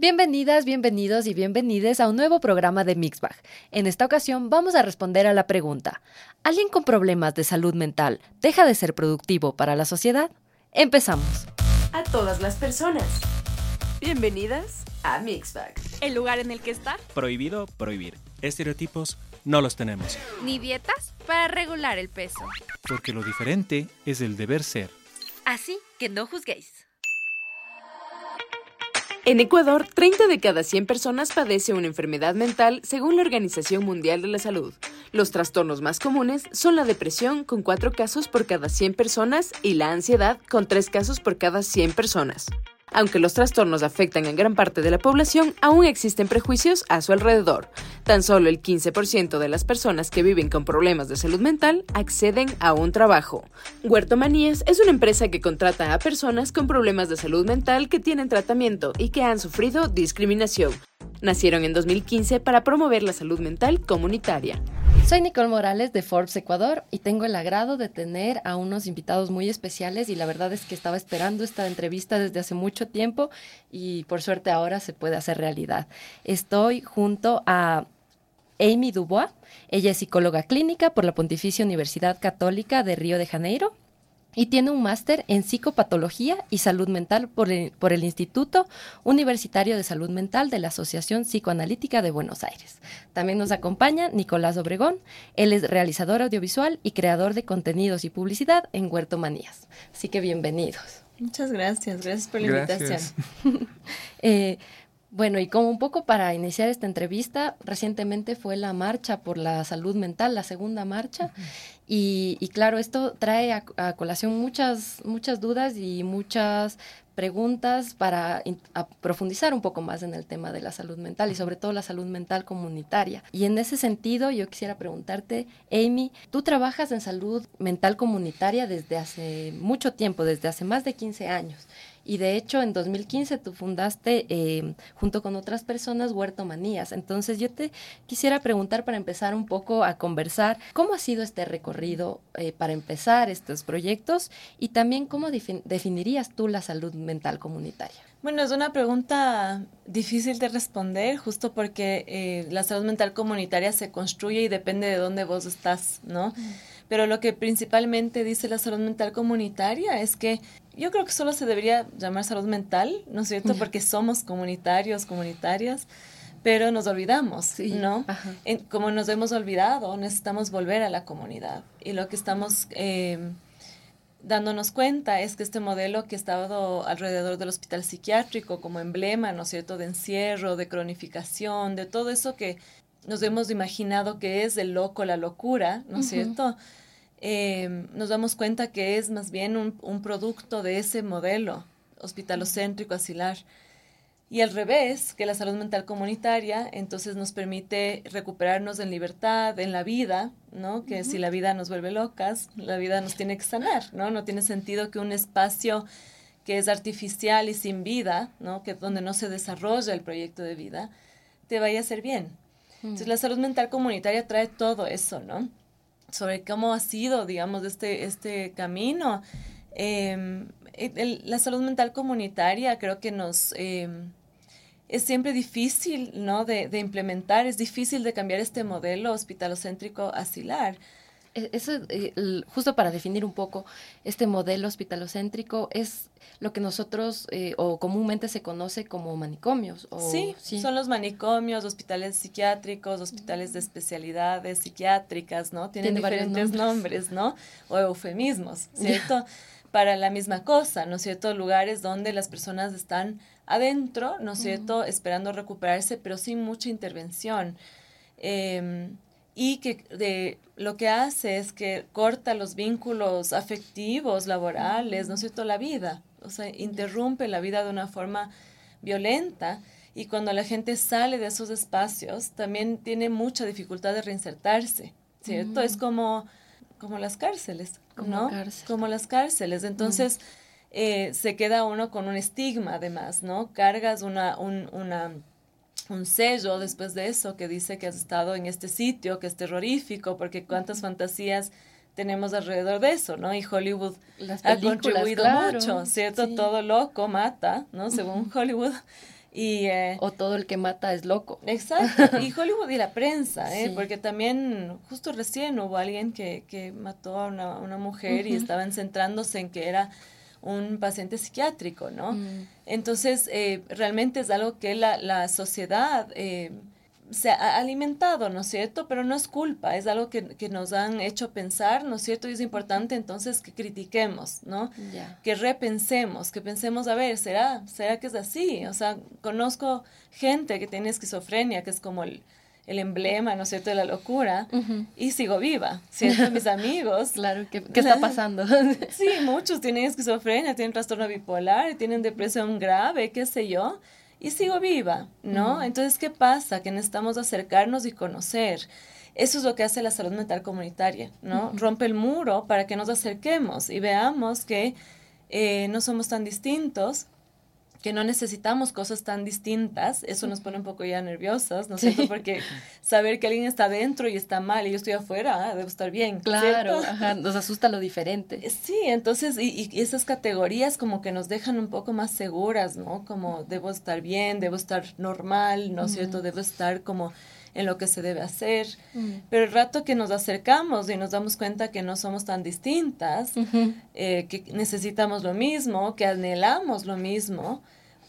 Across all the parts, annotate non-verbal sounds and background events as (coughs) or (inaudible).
Bienvenidas, bienvenidos y bienvenides a un nuevo programa de Mixbag. En esta ocasión vamos a responder a la pregunta, ¿alguien con problemas de salud mental deja de ser productivo para la sociedad? Empezamos. A todas las personas. Bienvenidas a Mixbag. El lugar en el que está. Prohibido prohibir. Estereotipos no los tenemos. Ni dietas para regular el peso. Porque lo diferente es el deber ser. Así que no juzguéis. En Ecuador, 30 de cada 100 personas padece una enfermedad mental según la Organización Mundial de la Salud. Los trastornos más comunes son la depresión con 4 casos por cada 100 personas y la ansiedad con 3 casos por cada 100 personas. Aunque los trastornos afectan a gran parte de la población, aún existen prejuicios a su alrededor. Tan solo el 15% de las personas que viven con problemas de salud mental acceden a un trabajo. Huerto Manías es una empresa que contrata a personas con problemas de salud mental que tienen tratamiento y que han sufrido discriminación. Nacieron en 2015 para promover la salud mental comunitaria. Soy Nicole Morales de Forbes Ecuador y tengo el agrado de tener a unos invitados muy especiales y la verdad es que estaba esperando esta entrevista desde hace mucho tiempo y por suerte ahora se puede hacer realidad. Estoy junto a Amy Dubois, ella es psicóloga clínica por la Pontificia Universidad Católica de Río de Janeiro y tiene un máster en psicopatología y salud mental por el, por el, Instituto Universitario de Salud Mental de la Asociación Psicoanalítica de Buenos Aires. También nos acompaña Nicolás Obregón, él es realizador audiovisual y creador de contenidos y publicidad en Huerto Manías. Así que bienvenidos. Muchas gracias, gracias por la Gracias. invitación. (laughs) Eh, bueno, y como un poco para iniciar esta entrevista, recientemente fue la marcha por la salud mental, la segunda marcha, y, y claro, esto trae a, a colación muchas, muchas dudas y muchas preguntas para in- profundizar un poco más en el tema de la salud mental y sobre todo la salud mental comunitaria. Y en ese sentido, yo quisiera preguntarte, Amy, tú trabajas en salud mental comunitaria desde hace mucho tiempo, desde hace más de 15 años. Y de hecho, en 2015 tú fundaste, eh, junto con otras personas, Huerto Manías. Entonces, yo te quisiera preguntar para empezar un poco a conversar, ¿cómo ha sido este recorrido eh, para empezar estos proyectos? Y también, ¿cómo defin- definirías tú la salud mental comunitaria? Bueno, es una pregunta difícil de responder justo porque eh, la salud mental comunitaria se construye y depende de dónde vos estás, ¿no? Pero lo que principalmente dice la salud mental comunitaria es que yo creo que solo se debería llamar salud mental, ¿no es cierto? Porque somos comunitarios, comunitarias, pero nos olvidamos, Sí, ¿no? En- como nos hemos olvidado, necesitamos volver a la comunidad. Y lo que estamos eh, dándonos cuenta es que este modelo que ha estado alrededor del hospital psiquiátrico como emblema, ¿no es cierto?, de encierro, de cronificación, de todo eso que nos hemos imaginado que es el loco, la locura, ¿no es cierto? Eh, nos damos cuenta que es más bien un, un producto de ese modelo hospitalocéntrico, asilar. Y al revés, que la salud mental comunitaria entonces nos permite recuperarnos en libertad, en la vida, ¿no? Que si la vida nos vuelve locas, la vida nos tiene que sanar, ¿no? No tiene sentido que un espacio que es artificial y sin vida, ¿no? Que donde no se desarrolla el proyecto de vida, te vaya a hacer bien. Entonces la salud mental comunitaria trae todo eso, ¿no? Sobre cómo ha sido, digamos, este, este camino. El- la salud mental comunitaria creo que nos... eh, es siempre difícil, ¿no? De implementar, es difícil de cambiar este modelo hospitalocéntrico asilar. E- Eso, eh, justo para definir un poco, este modelo hospitalocéntrico es lo que nosotros, eh, o comúnmente se conoce como manicomios. O, sí, son los manicomios, hospitales psiquiátricos, hospitales de especialidades psiquiátricas, ¿no? Tienen Tiene diferentes nombres. nombres, ¿no? O eufemismos, (laughs) ¿cierto? Para la misma cosa, ¿no es cierto? Lugares donde las personas están adentro, ¿no es cierto? Esperando recuperarse, pero sin mucha intervención. Eh, y que de, lo que hace es que corta los vínculos afectivos, laborales, ¿no es cierto? La vida, o sea, interrumpe la vida de una forma violenta y cuando la gente sale de esos espacios también tiene mucha dificultad de reinsertarse, ¿cierto? Es como, como las cárceles, Como ¿no? cárcel. Como las cárceles. Entonces eh, se queda uno con un estigma además, ¿no? Cargas una, un, una un sello después de eso que dice que has estado en este sitio, que es terrorífico, porque cuántas fantasías tenemos alrededor de eso, ¿no? Y Hollywood ha contribuido claro, mucho, ¿cierto? sí. Todo loco mata, ¿no? Según Hollywood. Y, eh, o todo el que mata es loco. Exacto. Y (laughs) Hollywood y la prensa, ¿eh? Sí. porque también justo recién hubo alguien que, que mató a una, una mujer y estaban centrándose en que era un paciente psiquiátrico, ¿no? Mm. Entonces, eh, realmente es algo que la, la sociedad eh, se ha alimentado, ¿no es cierto? Pero no es culpa, es algo que, que nos han hecho pensar, ¿no es cierto? Y es importante entonces que critiquemos, ¿no? Que repensemos, que pensemos, a ver, ¿será, ¿será que es así? O sea, conozco gente que tiene esquizofrenia, que es como el, el emblema, ¿no es cierto?, de la locura, y sigo viva, ¿cierto? Mis (laughs) amigos. Claro, ¿qué, qué está pasando? (laughs) Sí, muchos tienen esquizofrenia, tienen trastorno bipolar, tienen depresión grave, qué sé yo, y sigo viva, ¿no? Entonces, ¿qué pasa? Que necesitamos acercarnos y conocer. Eso es lo que hace la salud mental comunitaria, ¿no? Rompe el muro para que nos acerquemos y veamos que eh, no somos tan distintos, que no necesitamos cosas tan distintas, eso nos pone un poco ya nerviosas, ¿no es cierto? Porque saber que alguien está dentro y está mal y yo estoy afuera, ah, debo estar bien. Claro, ajá, nos asusta lo diferente. Sí, entonces, y, y esas categorías como que nos dejan un poco más seguras, ¿no? Como debo estar bien, debo estar normal, ¿no es cierto? Debo estar como en lo que se debe hacer. Mm. Pero el rato que nos acercamos y nos damos cuenta que no somos tan distintas, eh, que necesitamos lo mismo, que anhelamos lo mismo,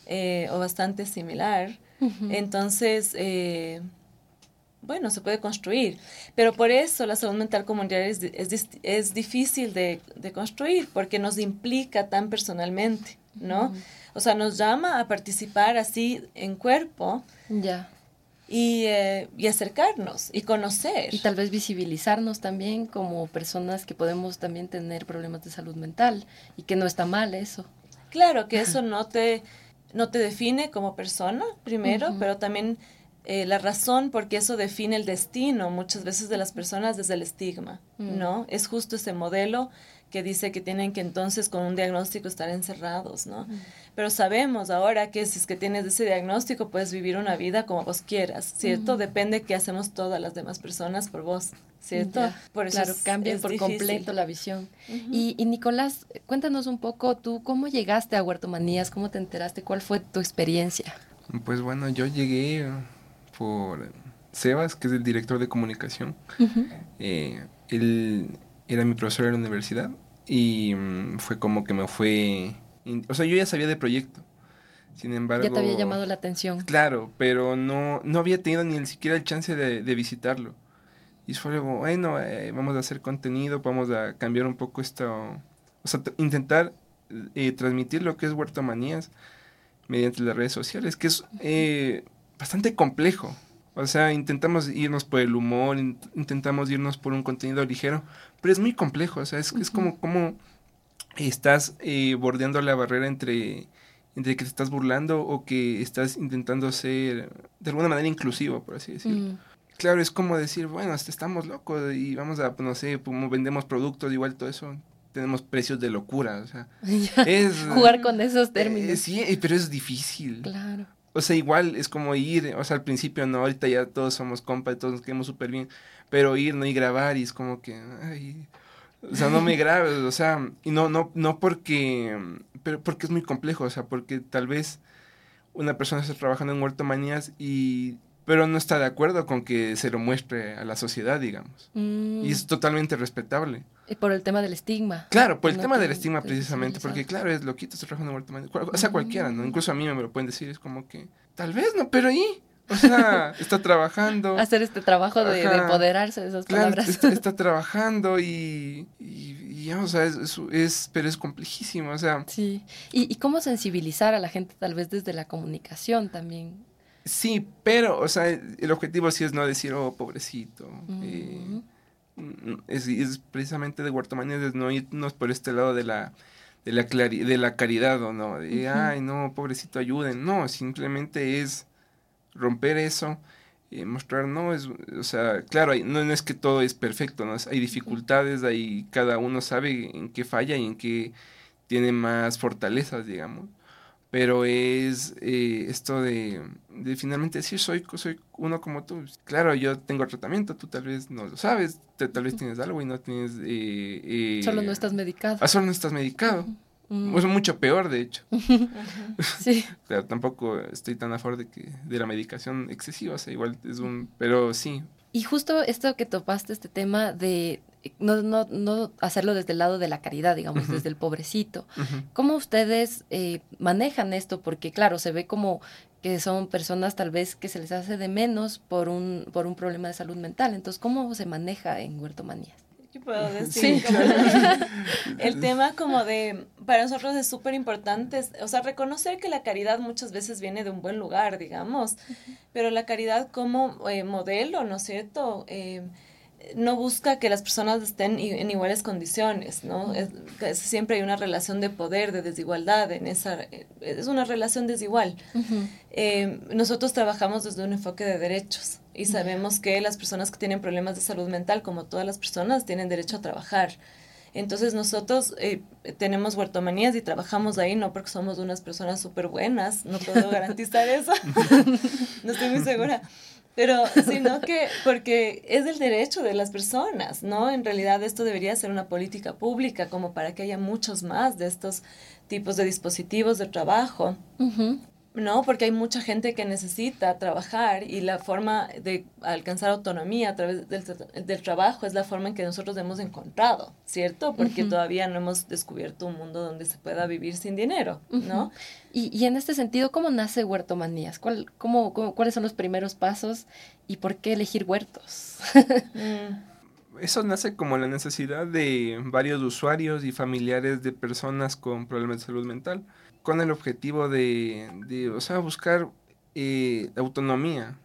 eh, o bastante similar, entonces, eh, bueno, se puede construir. Pero por eso la salud mental comunitaria es, es, difícil de, de construir, porque nos implica tan personalmente, ¿no? O sea, nos llama a participar así en cuerpo Ya. Y, eh, y acercarnos y conocer. Y tal vez visibilizarnos también como personas que podemos también tener problemas de salud mental y que no está mal eso. Claro que eso no te, no te define como persona, primero, pero también eh, la razón porque eso define el destino muchas veces de las personas desde el estigma, Mm. ¿no? Es justo ese modelo que dice que tienen que entonces con un diagnóstico estar encerrados, ¿no? Pero sabemos ahora que si es que tienes ese diagnóstico puedes vivir una vida como vos quieras, ¿cierto? Depende qué hacemos todas las demás personas por vos, ¿cierto? Ya. Por eso claro, es- cambia es por difícil. completo la visión. Y, y Nicolás, cuéntanos un poco tú, ¿cómo llegaste a Huertomanías? ¿Cómo te enteraste? ¿Cuál fue tu experiencia? Pues bueno, yo llegué por Sebas, que es el director de comunicación. Eh, él era mi profesor en la universidad y mm, fue como que me fue... O sea, yo ya sabía del proyecto. Sin embargo... Ya te había llamado la atención. Claro, pero no, no había tenido ni siquiera el chance de, de visitarlo. Y fue algo, bueno, eh, vamos a hacer contenido, vamos a cambiar un poco esto, o sea, intentar eh, transmitir lo que es Huertomanías mediante las redes sociales, que es eh, bastante complejo. O sea, intentamos irnos por el humor, in- intentamos irnos por un contenido ligero, pero es muy complejo, o sea, es, es como, como estás eh, bordeando la barrera entre, entre que te estás burlando o que estás intentando ser de alguna manera inclusivo, por así decirlo. Mm, Claro, es como decir, bueno, este, estamos locos y vamos a, no sé, como vendemos productos, igual todo eso, tenemos precios de locura, o sea, (laughs) es... Jugar con esos eh, términos. sí, eh, pero es difícil. Claro. O sea, igual es como ir, o sea, al principio no, ahorita ya todos somos compas, todos nos quedamos súper bien, pero ir, ¿no? Y grabar y es como que, ay, o sea, no me (laughs) grabes, o sea, y no, no, no porque, pero porque es muy complejo, o sea, porque tal vez una persona está trabajando en Huerto Manías y, pero no está de acuerdo con que se lo muestre a la sociedad, digamos. Mm, Y es totalmente respetable. Y por el tema del estigma. Claro, por el No tema te- del estigma te precisamente, porque claro, es loquito, está trabajando en. Cual- O sea, cualquiera, ¿no? Incluso a mí me lo pueden decir, es como que, tal vez no, pero ahí, o sea, (laughs) está trabajando. Hacer este trabajo de, empoderarse de esas Claro, palabras. está, está (laughs) trabajando y, y, y ya, o sea, es, es, es- pero es complejísimo, o sea, Sí. ¿Y, y cómo sensibilizar a la gente tal vez desde la comunicación también? sí, pero, o sea, el objetivo sí es no decir, oh, pobrecito. eh, Mm, es, es precisamente de Huerto Manías es no irnos por este lado de la de la clari- de la caridad o no de ay no pobrecito ayuden no simplemente es romper eso eh, mostrar no es o sea claro hay- no, no es que todo es perfecto no hay dificultades hay cada uno sabe en qué falla y en qué tiene más fortalezas digamos pero es eh, esto de, de finalmente decir soy, soy uno como tú. Claro, yo tengo tratamiento, tú tal vez no lo sabes, te- tal vez tienes algo y no tienes... eh, eh, Solo no estás medicado. Ah, solo no estás medicado. Mm. Es mucho peor, de hecho. (laughs) Sí. Claro, tampoco estoy tan a favor de que de la medicación excesiva, o sea, igual es un, pero sí. Y justo esto que topaste, este tema de no, no, no hacerlo desde el lado de la caridad, digamos, desde el pobrecito. ¿Cómo ustedes eh, manejan esto? Porque claro, se ve como que son personas tal vez que se les hace de menos por un, por un problema de salud mental. Entonces, ¿cómo se maneja en Huertomanías? ¿Qué puedo decir? Sí. Como- (laughs) el tema como de, para nosotros es súper importante, es- o sea, reconocer que la caridad muchas veces viene de un buen lugar, digamos, pero la caridad como eh, modelo, ¿no es cierto? Eh, no busca que las personas estén en iguales condiciones, ¿no? Es- siempre hay una relación de poder, de desigualdad en esa, eh, es una relación desigual. Eh, nosotros trabajamos desde un enfoque de derechos y sabemos que las personas que tienen problemas de salud mental, como todas las personas, tienen derecho a trabajar. Entonces nosotros eh, tenemos huertomanías y trabajamos ahí no porque somos unas personas súper buenas, no puedo garantizar eso, (laughs) (laughs) no estoy muy segura, pero (laughs) sino que porque es el derecho de las personas, ¿no? En realidad esto debería ser una política pública como para que haya muchos más de estos tipos de dispositivos de trabajo. Ujú. No, porque hay mucha gente que necesita trabajar y la forma de alcanzar autonomía a través del, tra- del trabajo es la forma en que nosotros hemos encontrado, ¿cierto? Porque todavía no hemos descubierto un mundo donde se pueda vivir sin dinero, ¿no? Y, y en este sentido, ¿cómo nace Huertomanías? ¿Cuál, cómo, cómo- ¿Cuáles son los primeros pasos y por qué elegir huertos? (laughs) Mm, Eso nace como la necesidad de varios usuarios y familiares de personas con problemas de salud mental, con el objetivo de, de o sea, buscar eh, autonomía.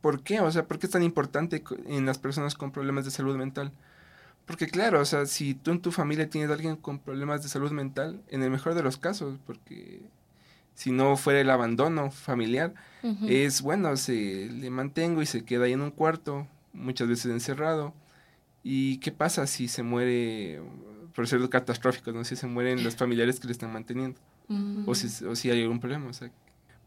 ¿Por qué? O sea, ¿por qué es tan importante en las personas con problemas de salud mental? Porque claro, o sea, si tú en tu familia tienes a alguien con problemas de salud mental, en el mejor de los casos, porque si no fuera el abandono familiar, es bueno, se le mantengo y se queda ahí en un cuarto, muchas veces encerrado. ¿Y qué pasa si se muere, por ser catastrófico, no? si se mueren los (laughs) familiares que le están manteniendo? O, si, o si hay algún problema. O sea,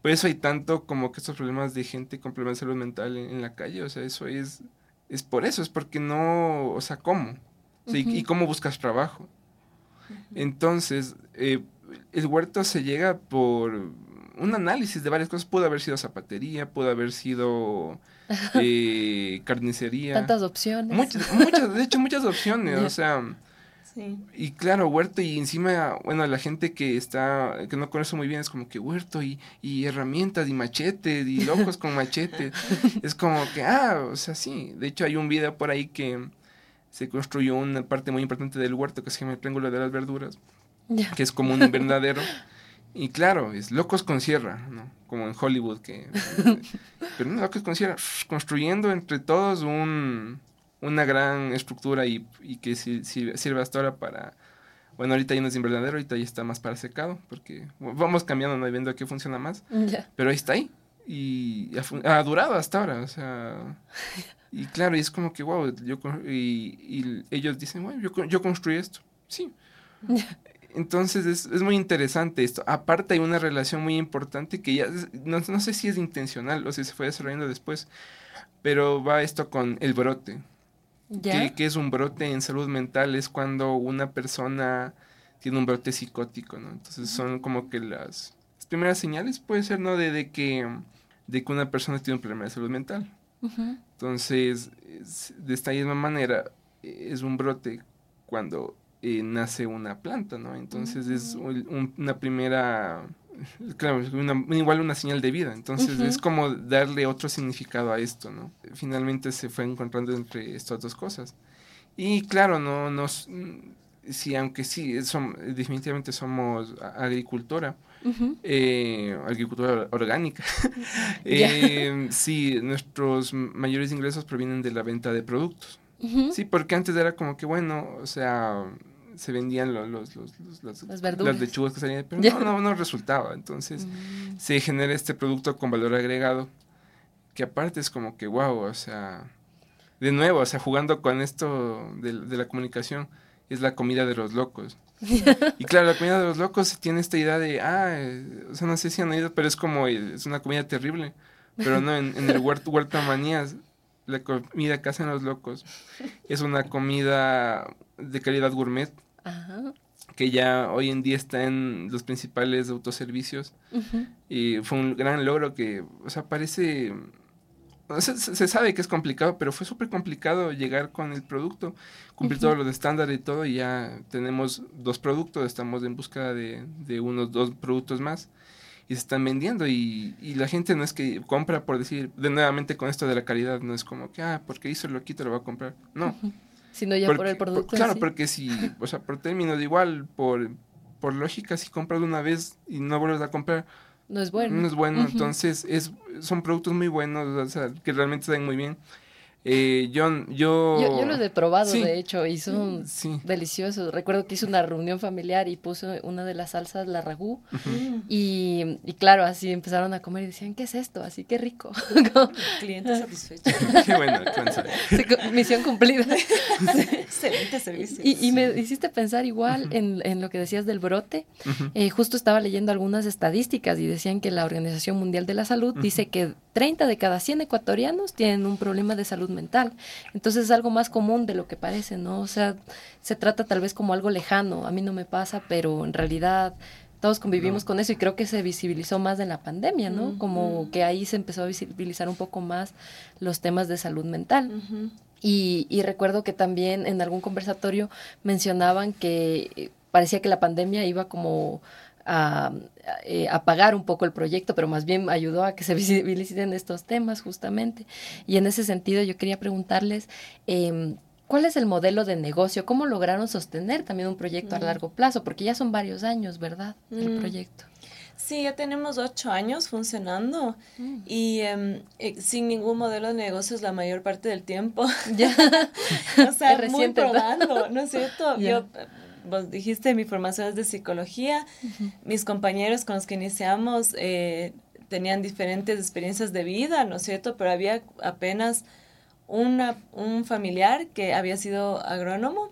por eso hay tanto como que estos problemas de gente con problemas de salud mental en, en la calle. O sea, eso es, es por eso, es porque no, o sea, ¿cómo? O sea, y- cómo buscas trabajo? Entonces, eh, el huerto se llega por un análisis de varias cosas. Pudo haber sido zapatería, pudo haber sido (laughs) eh, carnicería. Tantas opciones. Muchas, muchas, de hecho, muchas opciones. (laughs) O sea, sí. y claro, huerto y encima, bueno, la gente que está, que no conoce muy bien es como que huerto y, y herramientas y machetes y locos con machetes. (laughs) es como que, ah, o sea, sí. De hecho, hay un video por ahí que se construyó una parte muy importante del huerto que se llama el Triángulo de las Verduras, que es como un invernadero. Y claro, es locos con sierra, ¿no? Como en Hollywood, que... (laughs) pero no, locos con sierra, construyendo entre todos un, una gran estructura y, y que si- si- sirve hasta ahora para... Bueno, ahorita ya no es invernadero, ahorita ya está más para secado, porque vamos cambiando, ¿no? Y viendo qué funciona más. (laughs) Pero ahí está ahí. Y ha, durado hasta ahora, o sea... (laughs) Y claro, y es como que, wow, yo, y, y ellos dicen, bueno, yo, yo construí esto. Sí. (laughs) Entonces es, es muy interesante esto. Aparte hay una relación muy importante que ya, no sé si es intencional o si se fue desarrollando después, pero va esto con el brote. ¿Qué, qué es un brote en salud mental? Es cuando una persona tiene un brote psicótico, ¿no? Entonces son como que las, las primeras señales, puede ser, ¿no? De, de que, de que una persona tiene un problema de salud mental. Entonces, es- de esta misma manera, eh, es un brote cuando eh, nace una planta, ¿no? Entonces es un- un- una primera, claro, una- igual una señal de vida. Entonces es como darle otro significado a esto, ¿no? Finalmente se fue encontrando entre estas dos cosas. Y claro, no nos... Sí, aunque sí, som- definitivamente somos agricultora, Ujú. eh, agricultura orgánica. (laughs) Eh, sí, nuestros mayores ingresos provienen de la venta de productos. Sí, porque antes era como que, bueno, o sea, se vendían lo- los, los, los- las, Las lechugas que salían, pero (laughs) no, no, no resultaba. Entonces Mm. se genera este producto con valor agregado, que aparte es como que, wow, o sea, de nuevo, o sea, jugando con esto de, de la comunicación, es la comida de los locos. (laughs) Y claro, la comida de los locos tiene esta idea de, ah, eh, o sea, no sé si han oído, pero es como, es una comida terrible. Pero no, en, en el huerto, huerto manías, la comida que hacen los locos es una comida de calidad gourmet, Ajá. que ya hoy en día está en los principales autoservicios. Y fue un gran logro que, o sea, parece... Se, se sabe que es complicado, pero fue súper complicado llegar con el producto, cumplir todos los estándares y todo, y ya tenemos dos productos, estamos en busca de, de unos dos productos más y se están vendiendo y, y, la gente no es que compra por decir, de nuevamente con esto de la calidad, no es como que, ah, porque hizo lo quito lo va a comprar. No. Sino ya por el producto. claro, porque si, o sea, por términos de igual, por, por lógica, si compras una vez y no vuelves a comprar, no es bueno. No es bueno, entonces es, son productos muy buenos, o sea, que realmente se ven muy bien. Eh, yo, yo... yo... los he probado, de hecho, y son deliciosos. Recuerdo que hice una reunión familiar y puse una de las salsas, la ragú, y, y, claro, así empezaron a comer y decían, ¿qué es esto? Así, qué rico. (laughs) Cliente satisfecho. (laughs) qué bueno, qué Misión cumplida. (laughs) Excelente servicio. Y, y, me hiciste pensar igual en, en, lo que decías del brote. Eh, justo estaba leyendo algunas estadísticas y decían que la Organización Mundial de la Salud dice que 30 de cada 100 ecuatorianos tienen un problema de salud mental. Entonces es algo más común de lo que parece, ¿no? O sea, se trata tal vez como algo lejano, a mí no me pasa, pero en realidad todos convivimos con eso y creo que se visibilizó más en la pandemia, ¿no? Como que ahí se empezó a visibilizar un poco más los temas de salud mental. y, y, recuerdo que también en algún conversatorio mencionaban que eh, parecía que la pandemia iba como a, eh, apagar un poco el proyecto, pero más bien ayudó a que se visibilicen estos temas justamente. Y en ese sentido yo quería preguntarles, eh, ¿cuál es el modelo de negocio? ¿Cómo lograron sostener también un proyecto a largo plazo? Porque ya son varios años, ¿verdad? El mm. proyecto. Sí, ya tenemos ocho años funcionando mm. y em, eh, sin ningún modelo de negocios la mayor parte del tiempo. Ya. (laughs) o sea, muy probando, ¿no es cierto? Yo vos dijiste, mi formación es de psicología. Mis compañeros con los que iniciamos eh, tenían diferentes experiencias de vida, ¿no es cierto? Pero había apenas una, un familiar que había sido agrónomo,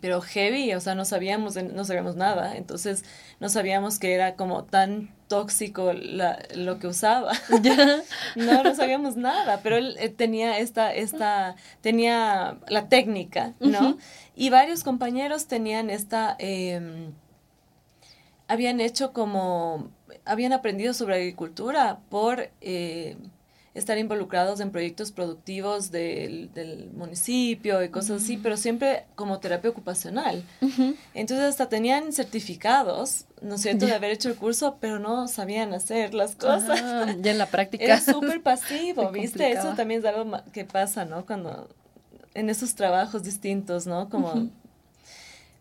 pero heavy, o sea, no sabíamos, no sabíamos nada. Entonces, no sabíamos que era como tan tóxico lo que usaba. (laughs) no, no sabíamos nada, pero él eh, tenía esta, esta, tenía la técnica, ¿no? Y varios compañeros tenían esta, em, habían hecho como, habían aprendido sobre agricultura por eh, estar involucrados en proyectos productivos del, del municipio y cosas así, pero siempre como terapia ocupacional. Entonces hasta tenían certificados, ¿no es cierto?, de haber hecho el curso, pero no sabían hacer las cosas. ya en la (laughs) práctica. Era súper pasivo, (laughs) ¿viste? Eso también es algo que pasa, ¿no? Cuando en esos trabajos distintos, ¿no? Como...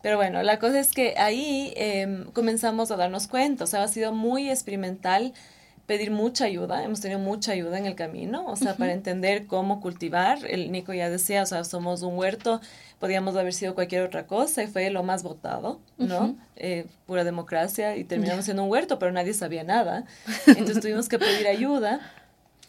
Pero bueno, la cosa es que ahí em, comenzamos a darnos cuenta, o sea, ha sido muy experimental pedir mucha ayuda, hemos tenido mucha ayuda en el camino, o sea, para entender cómo cultivar. El Nico ya decía, o sea, somos un huerto, podíamos haber sido cualquier otra cosa y fue lo más votado, ¿no? Eh, pura democracia y terminamos siendo un huerto, pero nadie sabía nada. (laughs) Entonces tuvimos que pedir ayuda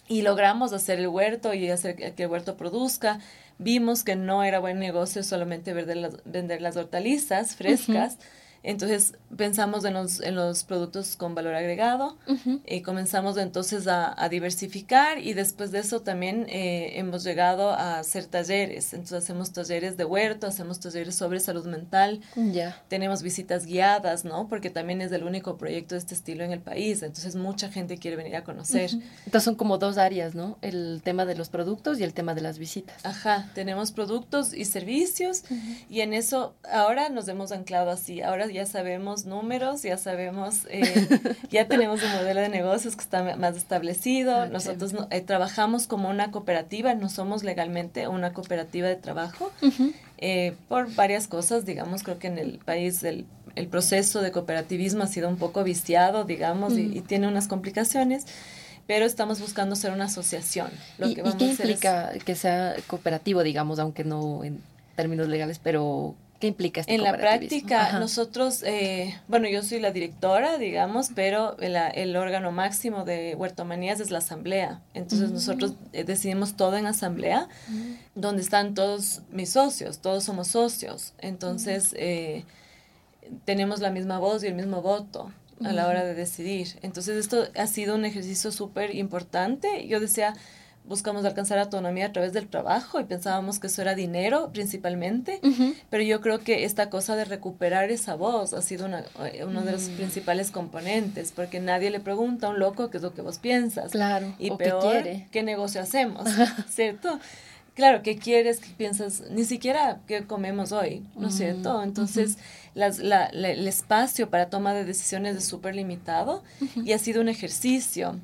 y logramos hacer el huerto y hacer que el huerto produzca. Vimos que no era buen negocio solamente vender las, vender las hortalizas frescas. Entonces pensamos en los, en los productos con valor agregado y comenzamos entonces a, diversificar y después de eso también eh, hemos llegado a hacer talleres. Entonces hacemos talleres de huerto, hacemos talleres sobre salud mental. Ya. Tenemos visitas guiadas, ¿no? Porque también es el único proyecto de este estilo en el país. Entonces mucha gente quiere venir a conocer. Entonces son como dos áreas, ¿no? El tema de los productos y el tema de las visitas. Ajá, tenemos productos y servicios y en eso ahora nos hemos anclado así. Ahora ya sabemos números, ya sabemos, eh, (laughs) ya tenemos un modelo de negocios que está más establecido. Nosotros eh, trabajamos como una cooperativa, no somos legalmente una cooperativa de trabajo eh, por varias cosas, digamos, creo que en el país el, el proceso de cooperativismo ha sido un poco viciado, digamos, y, y tiene unas complicaciones pero estamos buscando ser una asociación. Lo ¿Y, que vamos qué implica que sea cooperativo, digamos, aunque no en términos legales, pero ¿Qué implica este En la práctica, nosotros, eh, bueno, yo soy la directora, digamos, pero el, órgano máximo de Huertomanías es la asamblea. Entonces mm. nosotros eh, decidimos todo en asamblea, mm. donde están todos mis socios, todos somos socios. Entonces mm. eh, tenemos la misma voz y el mismo voto a la hora de decidir. Entonces esto ha sido un ejercicio súper importante. Yo decía, buscamos alcanzar autonomía a través del trabajo y pensábamos que eso era dinero principalmente, pero yo creo que esta cosa de recuperar esa voz ha sido una, eh, uno de los mm. principales componentes, porque nadie le pregunta a un loco qué es lo que vos piensas. Claro. Y peor, qué, negocio hacemos, ¿cierto? Claro, ¿qué quieres? ¿Qué piensas? Ni siquiera qué comemos hoy, ¿no es mm, cierto? Entonces, las, la, el espacio para toma de decisiones es súper limitado y ha sido un ejercicio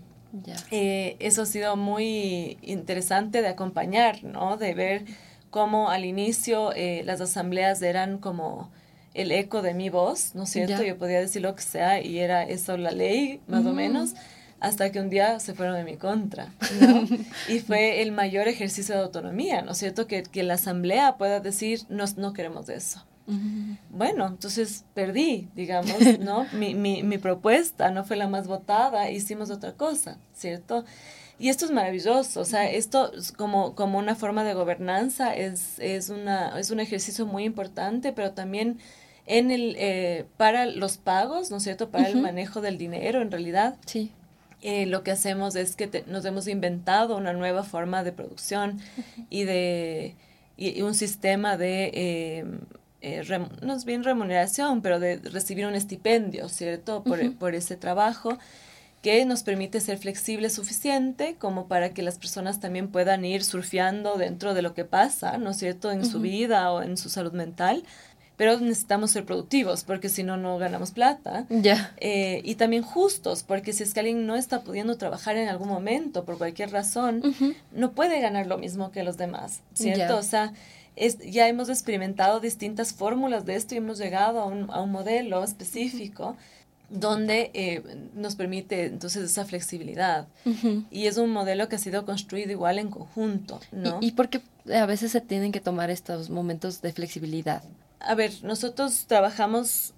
eh, eso ha sido muy interesante de acompañar, ¿no? De ver cómo al inicio eh, las asambleas eran como el eco de mi voz, ¿no es cierto? Yo podía decir lo que sea y era eso la ley, más o mm. menos, hasta que un día se fueron de mi contra, ¿no? (laughs) y fue el mayor ejercicio de autonomía, ¿no es cierto? Que, que la asamblea pueda decir, no, no queremos eso. Bueno, entonces perdí, digamos, ¿no? (laughs) mi, mi, mi, propuesta no fue la más votada, hicimos otra cosa, ¿cierto? Y esto es maravilloso, o sea, esto como, como una forma de gobernanza es, es, una, es un ejercicio muy importante, pero también en el, eh, para los pagos, ¿no es cierto? Para el manejo del dinero, en realidad. Sí. Eh, lo que hacemos es que nos hemos inventado una nueva forma de producción y de y, un sistema de eh, eh, no es bien remuneración, pero de recibir un estipendio, ¿cierto? Por, por, ese trabajo que nos permite ser flexible suficiente como para que las personas también puedan ir surfeando dentro de lo que pasa, ¿no es cierto?, en su vida o en su salud mental. Pero necesitamos ser productivos porque si no, no ganamos plata. Ya. Eh, y también justos, porque si es que alguien no está pudiendo trabajar en algún momento por cualquier razón, no puede ganar lo mismo que los demás, ¿cierto? O sea, ya hemos experimentado distintas fórmulas de esto y hemos llegado a un, a un modelo específico donde eh, nos permite entonces esa flexibilidad. Y es un modelo que ha sido construido igual en conjunto, ¿no? ¿Y, ¿Y por qué a veces se tienen que tomar estos momentos de flexibilidad? A ver, nosotros trabajamos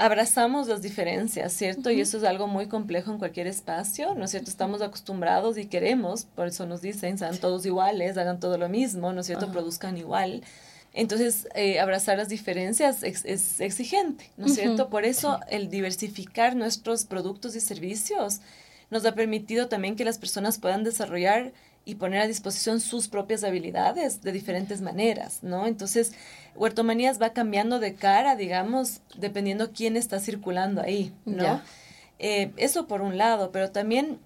abrazamos las diferencias, ¿cierto? Y eso es algo muy complejo en cualquier espacio, ¿no es cierto? Estamos acostumbrados y queremos, por eso nos dicen, sean todos iguales, hagan todo lo mismo, ¿no es cierto? Produzcan igual. Entonces, eh, abrazar las diferencias es, exigente, ¿no es cierto? Por eso el diversificar nuestros productos y servicios nos ha permitido también que las personas puedan desarrollar y poner a disposición sus propias habilidades de diferentes maneras, ¿no? Entonces, Huertomanías va cambiando de cara, digamos, dependiendo quién está circulando ahí, ¿no? Eh, eso por un lado, pero también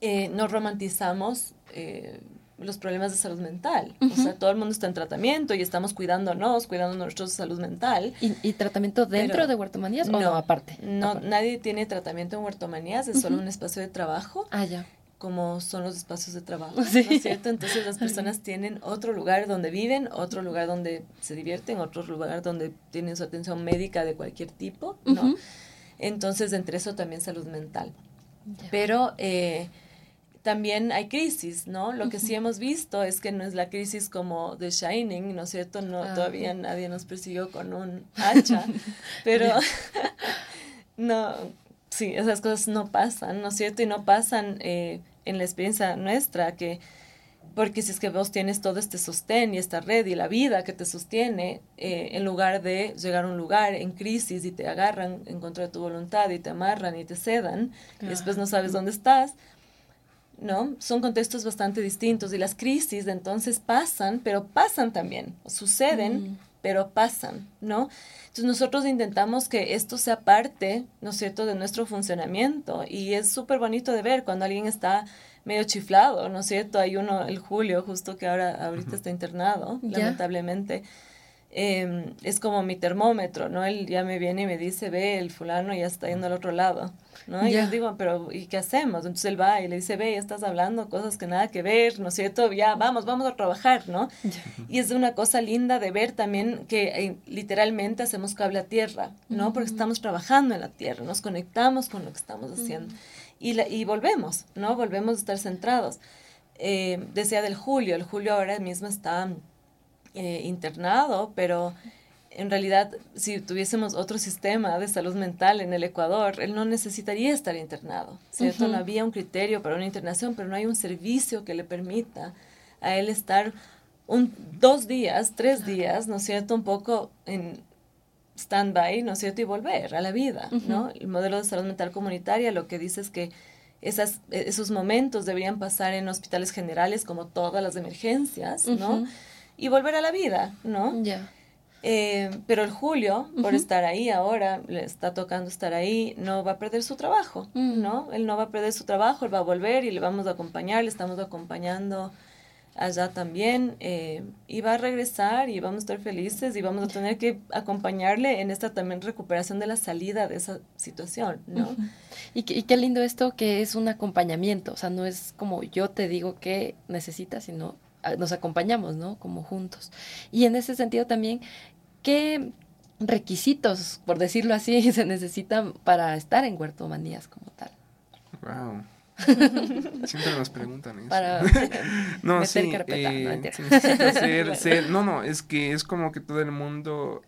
eh, nos romantizamos eh, los problemas de salud mental. O sea, todo el mundo está en tratamiento y estamos cuidándonos, cuidando nuestra salud mental. ¿Y, tratamiento dentro de huertomanías o no, aparte? No, nadie tiene tratamiento en huertomanías, es solo un espacio de trabajo. Ah, ya como son los espacios de trabajo, (laughs) ¿no es cierto? Entonces las personas tienen otro lugar donde viven, otro lugar donde se divierten, otro lugar donde tienen su atención médica de cualquier tipo, ¿no? Entonces, entre eso también salud mental. Pero eh, también hay crisis, ¿no? Lo que sí hemos visto es que no es la crisis como The Shining, ¿no es cierto? No, ah, todavía nadie nos persiguió con un hacha, (laughs) pero (laughs) no, sí, esas cosas no pasan, ¿no es cierto? Y no pasan eh, en la experiencia nuestra, que porque si es que vos tienes todo este sostén y esta red y la vida que te sostiene, eh, en lugar de llegar a un lugar en crisis y te agarran en contra de tu voluntad y te amarran y te sedan, y después no sabes dónde estás, ¿no? Son contextos bastante distintos y las crisis entonces pasan, pero pasan también, suceden, mm. Pero pasan, ¿no? Entonces nosotros intentamos que esto sea parte, ¿no es cierto?, de nuestro funcionamiento y es súper bonito de ver cuando alguien está medio chiflado, ¿no es cierto? Hay uno, el Julio, justo que ahora ahorita está internado, lamentablemente. Em, es como mi termómetro, ¿no? Él ya me viene y me dice, ve, el fulano ya está yendo al otro lado, ¿no? Y yo digo, pero ¿y qué hacemos? Entonces él va y le dice, ve, ya estás hablando cosas que nada que ver, ¿no es cierto? Ya, vamos, vamos a trabajar, ¿no? Y es una cosa linda de ver también que eh, literalmente hacemos cable a tierra, ¿no? Porque estamos trabajando en la tierra, nos conectamos con lo que estamos haciendo y, y volvemos, ¿no? Volvemos a estar centrados. Eh, decía del Julio, el Julio ahora mismo está eh, internado, pero en realidad si tuviésemos otro sistema de salud mental en el Ecuador, él no necesitaría estar internado, ¿cierto? No había un criterio para una internación, pero no hay un servicio que le permita a él estar un, dos días, tres días, ¿no es cierto? Un poco en stand-by, ¿no es cierto? Y volver a la vida, ¿no? El modelo de salud mental comunitaria lo que dice es que esas, esos momentos deberían pasar en hospitales generales como todas las emergencias, ¿no? Y volver a la vida, ¿no? Ya. Eh, pero el Julio, por estar ahí ahora, le está tocando estar ahí, no va a perder su trabajo, Mm. ¿no? Él no va a perder su trabajo, él va a volver y le vamos a acompañar, le estamos acompañando allá también, eh, y va a regresar y vamos a estar felices y vamos a tener que acompañarle en esta también recuperación de la salida de esa situación, ¿no? Y, qué- y qué lindo esto que es un acompañamiento, o sea, no es como yo te digo que necesitas, sino nos acompañamos, ¿no? Como juntos. Y en ese sentido también, ¿qué requisitos, por decirlo así, (laughs) se necesitan para estar en Huerto Manías como tal? Wow. (laughs) Siempre nos preguntan eso. Para (laughs) no, meter sí, carpeta, eh, no, necesita ser- ser- no, no, es que es como que todo el mundo,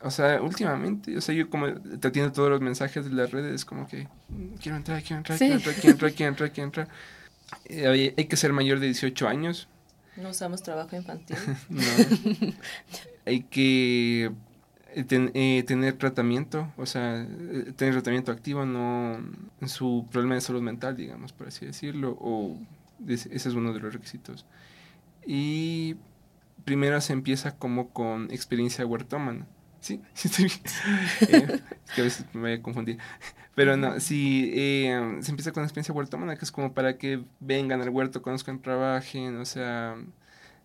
o sea, últimamente, o sea, yo como te atiendo todos los mensajes de las redes, es como que mm, quiero entrar, quiero entrar, Sí. quiero entrar, quiero entrar, quiero entrar, quiero entrar. Eh, hay que ser mayor de 18 años, No usamos trabajo infantil. (laughs) no. hay que eh, ten- eh, tener tratamiento, o sea, eh, tener tratamiento activo, no en su problema de salud mental, digamos, por así decirlo, o ese ese es uno de los requisitos. Y primero se empieza como con experiencia huertómana. Sí, (laughs) sí estoy bien. (laughs) Eh, es que a veces me voy a confundir. Pero no, sí, eh, se empieza con experiencia huertómana, que es como para que vengan al huerto, conozcan, trabajen, o sea,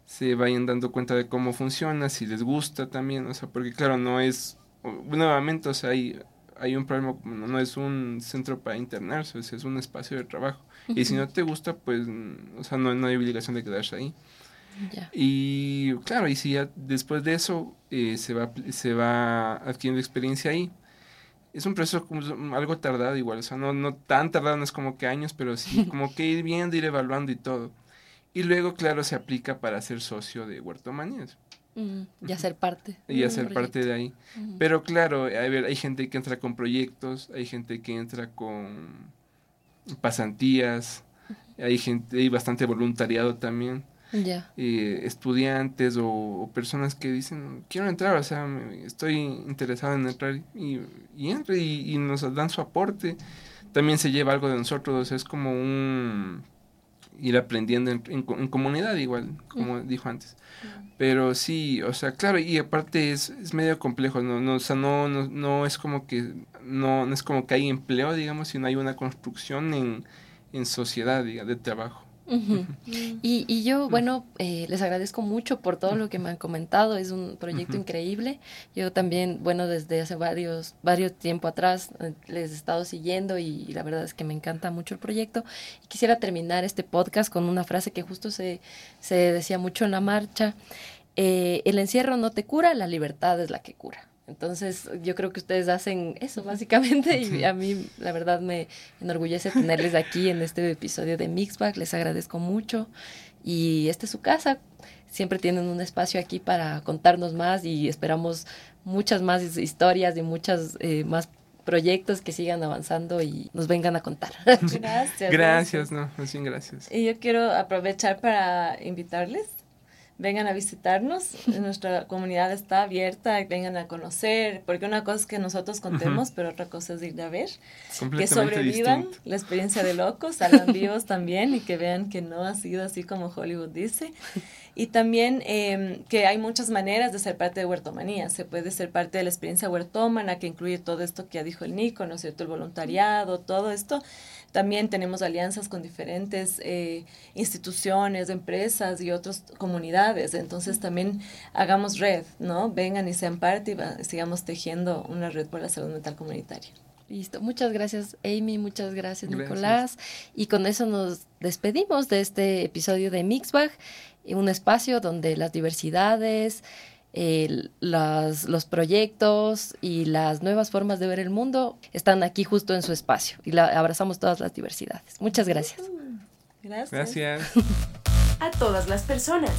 se vayan dando cuenta de cómo funciona, si les gusta también, o sea, porque claro, no es, nuevamente, o sea, hay, hay un problema, no, no es un centro para internarse, o sea, es un espacio de trabajo. Y si no te gusta, pues, mm, o sea, no, no hay obligación de quedarse ahí. Y claro, y si ya después de eso eh, se, va, se va adquiriendo experiencia ahí, es un proceso como algo tardado igual, o sea, no, no tan tardado, no es como que años, pero sí (laughs) como que ir viendo, ir evaluando y todo. Y luego, claro, se aplica para ser socio de Huerto Manías Mm, ya ser parte. y hacer parte de ahí. Pero claro, a ver, hay gente que entra con proyectos, hay gente que entra con pasantías, hay gente, hay bastante voluntariado también. Eh, estudiantes o, o personas que dicen, quiero entrar, o sea, me- estoy interesado en entrar y, y entra y, y nos dan su aporte. También se lleva algo de nosotros, es como un ir aprendiendo en, en co- en comunidad igual, como dijo antes. Pero sí, o sea, claro, y aparte es, es medio complejo, no, no, o sea, no, no, no es como que, no, no es como que hay empleo, digamos, sino hay una construcción en, en sociedad, diga, de trabajo. (laughs) Y, y yo, bueno, eh, les agradezco mucho por todo lo que me han comentado. Es un proyecto increíble. Yo también, bueno, desde hace varios, varios tiempo atrás eh, les he estado siguiendo y, la verdad es que me encanta mucho el proyecto. Y quisiera terminar este podcast con una frase que justo se, se decía mucho en la marcha. Eh, el encierro no te cura, la libertad es la que cura. Entonces, yo creo que ustedes hacen eso básicamente y a mí la verdad me enorgullece tenerles aquí en este episodio de Mixbag. Les agradezco mucho y esta es su casa. Siempre tienen un espacio aquí para contarnos más y esperamos muchas más historias y muchas eh, más proyectos que sigan avanzando y nos vengan a contar. (laughs) Gracias. Gracias, no, más bien gracias. Y yo quiero aprovechar para invitarles. Vengan a visitarnos, (laughs) nuestra comunidad está abierta, vengan a conocer, porque una cosa es que nosotros contemos, pero otra cosa es ir a ver, que sobrevivan distinto. la experiencia de (laughs) locos, salgan vivos también y que vean que no ha sido así como Hollywood dice. Y también eh, que hay muchas maneras de ser parte de Huertomanía. Se puede ser parte de la experiencia huertómana, que incluye todo esto que ya dijo el Nico, ¿no es cierto? El voluntariado, todo esto. También tenemos alianzas con diferentes eh, instituciones, empresas y otras comunidades. Entonces también hagamos red, ¿no? Vengan y sean parte y va- sigamos tejiendo una red por la salud mental comunitaria. Listo. Muchas gracias, Amy. Muchas gracias, Gracias. Nicolás. Y con eso nos despedimos de este episodio de Mixbag, un espacio donde las diversidades, el- las- los proyectos y las nuevas formas de ver el mundo están aquí justo en su espacio y la, abrazamos todas las diversidades. Muchas gracias. Gracias. Gracias. A todas las personas.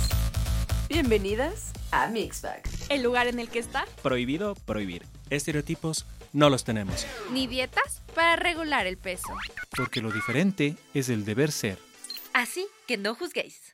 Bienvenidas a Mixbag. El lugar en el que está, Prohibido prohibir. Estereotipos no los tenemos, ni dietas para regular el peso. porque lo diferente es el deber ser. Así que no juzguéis.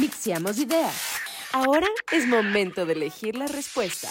Mixiamos ideas. Ahora es momento de elegir la respuesta.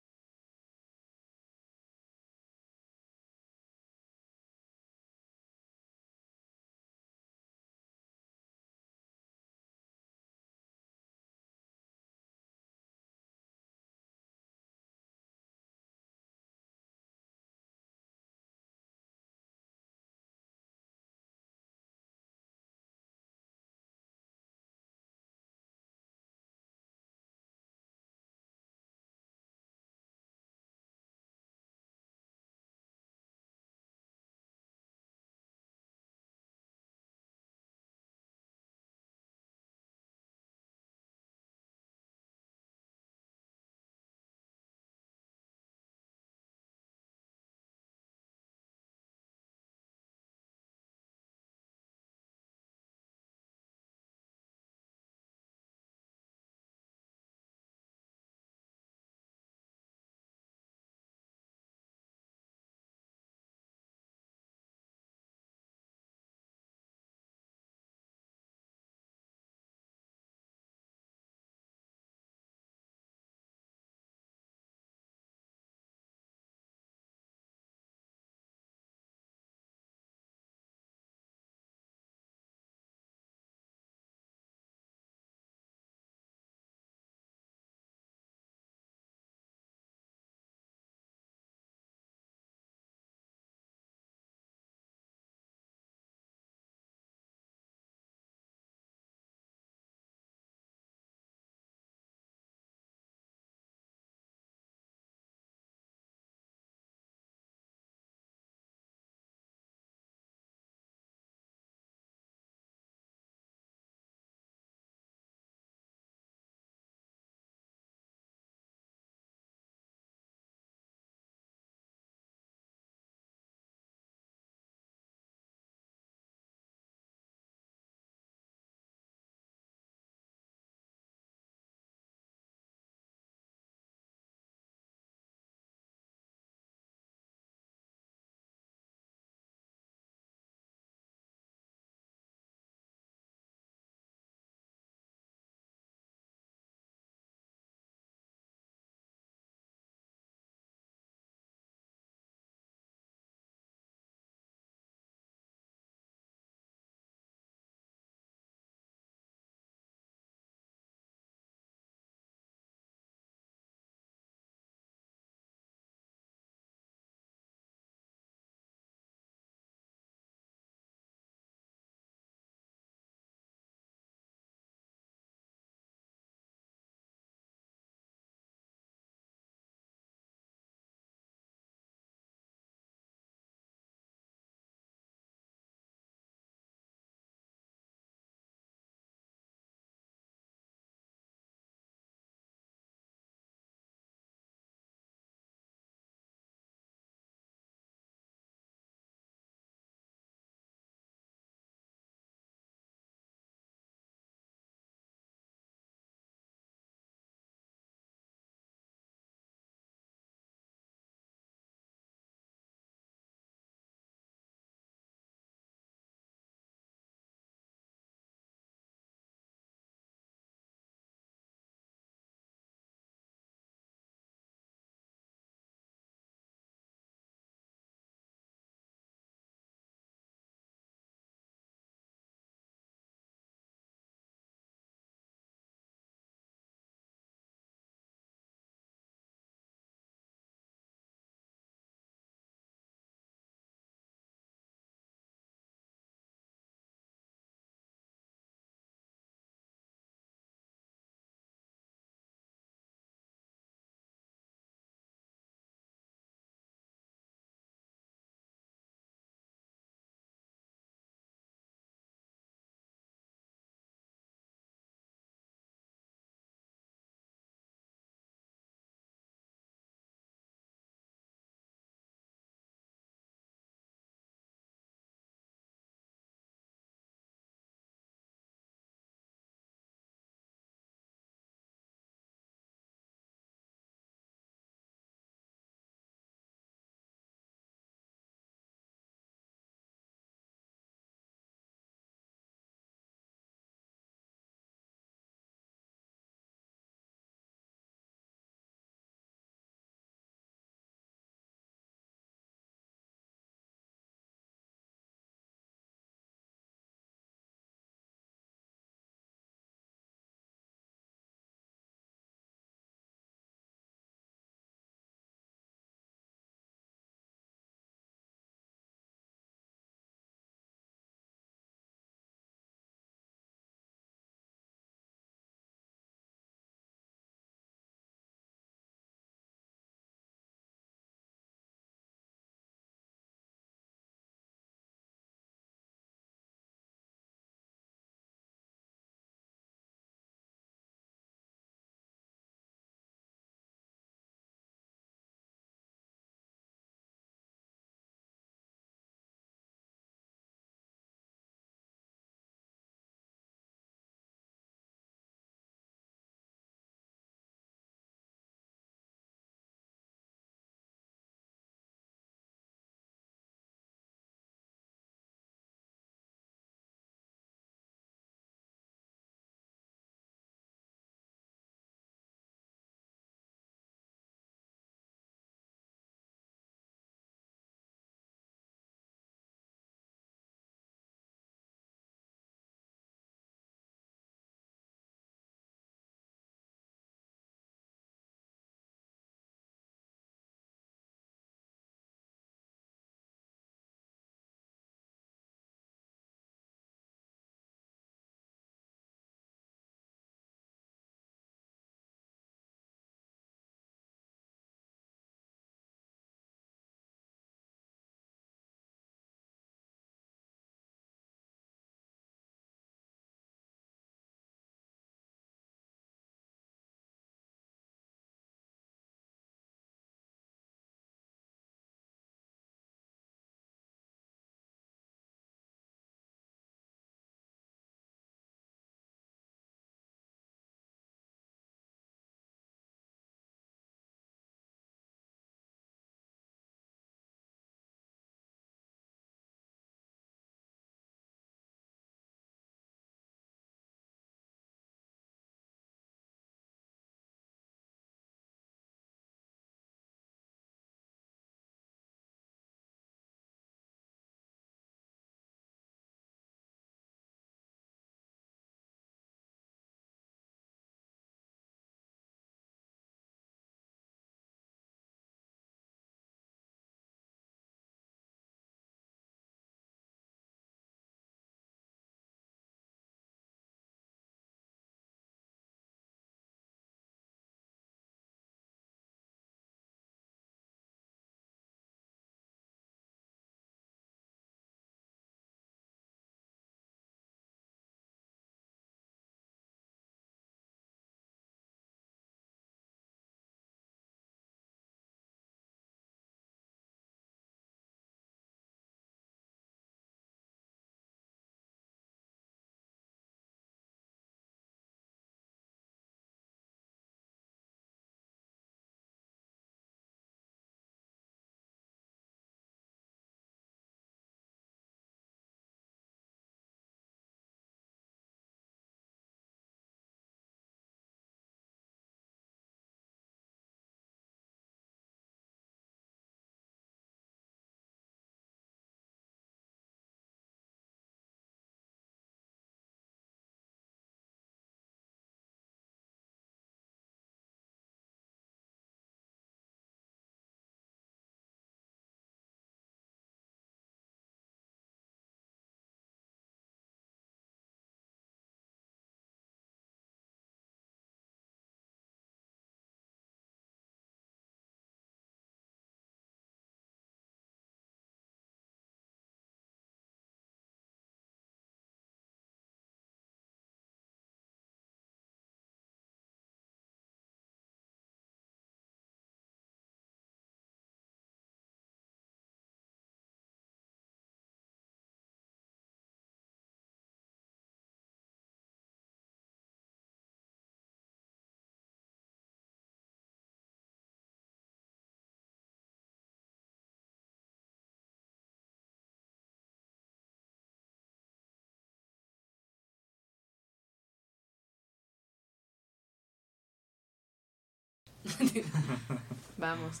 (laughs) Vamos.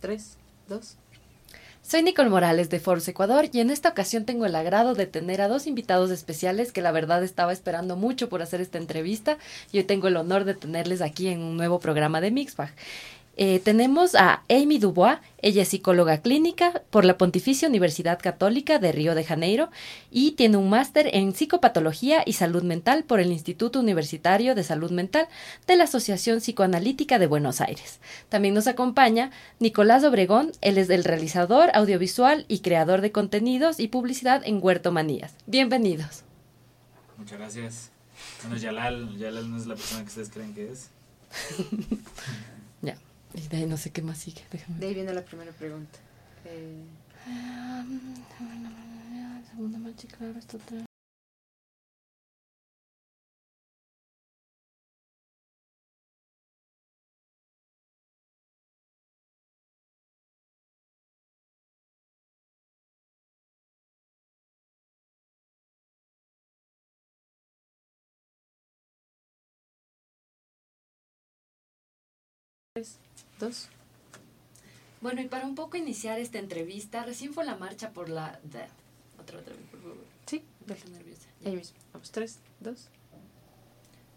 Tres, dos. Soy Nicole Morales de Force Ecuador y en esta ocasión tengo el agrado de tener a dos invitados especiales que la verdad estaba esperando mucho por hacer esta entrevista y hoy tengo el honor de tenerles aquí en un nuevo programa de Mixbag. Eh, tenemos a Amy Dubois, ella es psicóloga clínica por la Pontificia Universidad Católica de Río de Janeiro y tiene un máster en psicopatología y salud mental por el Instituto Universitario de Salud Mental de la Asociación Psicoanalítica de Buenos Aires. También nos acompaña Nicolás Obregón, él es el realizador audiovisual y creador de contenidos y publicidad en Huerto Manías. Bienvenidos. Muchas gracias. Bueno, Yalal, Yalal no es la persona que ustedes creen que es. (laughs) Y de ahí no sé qué más sigue. Déjame. De ahí viene la primera pregunta. Eh... Segunda marcha, claro. Dos. Bueno, y para un poco iniciar esta entrevista, recién fue la marcha por la... de- Otra, otra vez, por favor. Sí, Estoy nerviosa. Ya. ahí mismo. Vamos, tres, dos.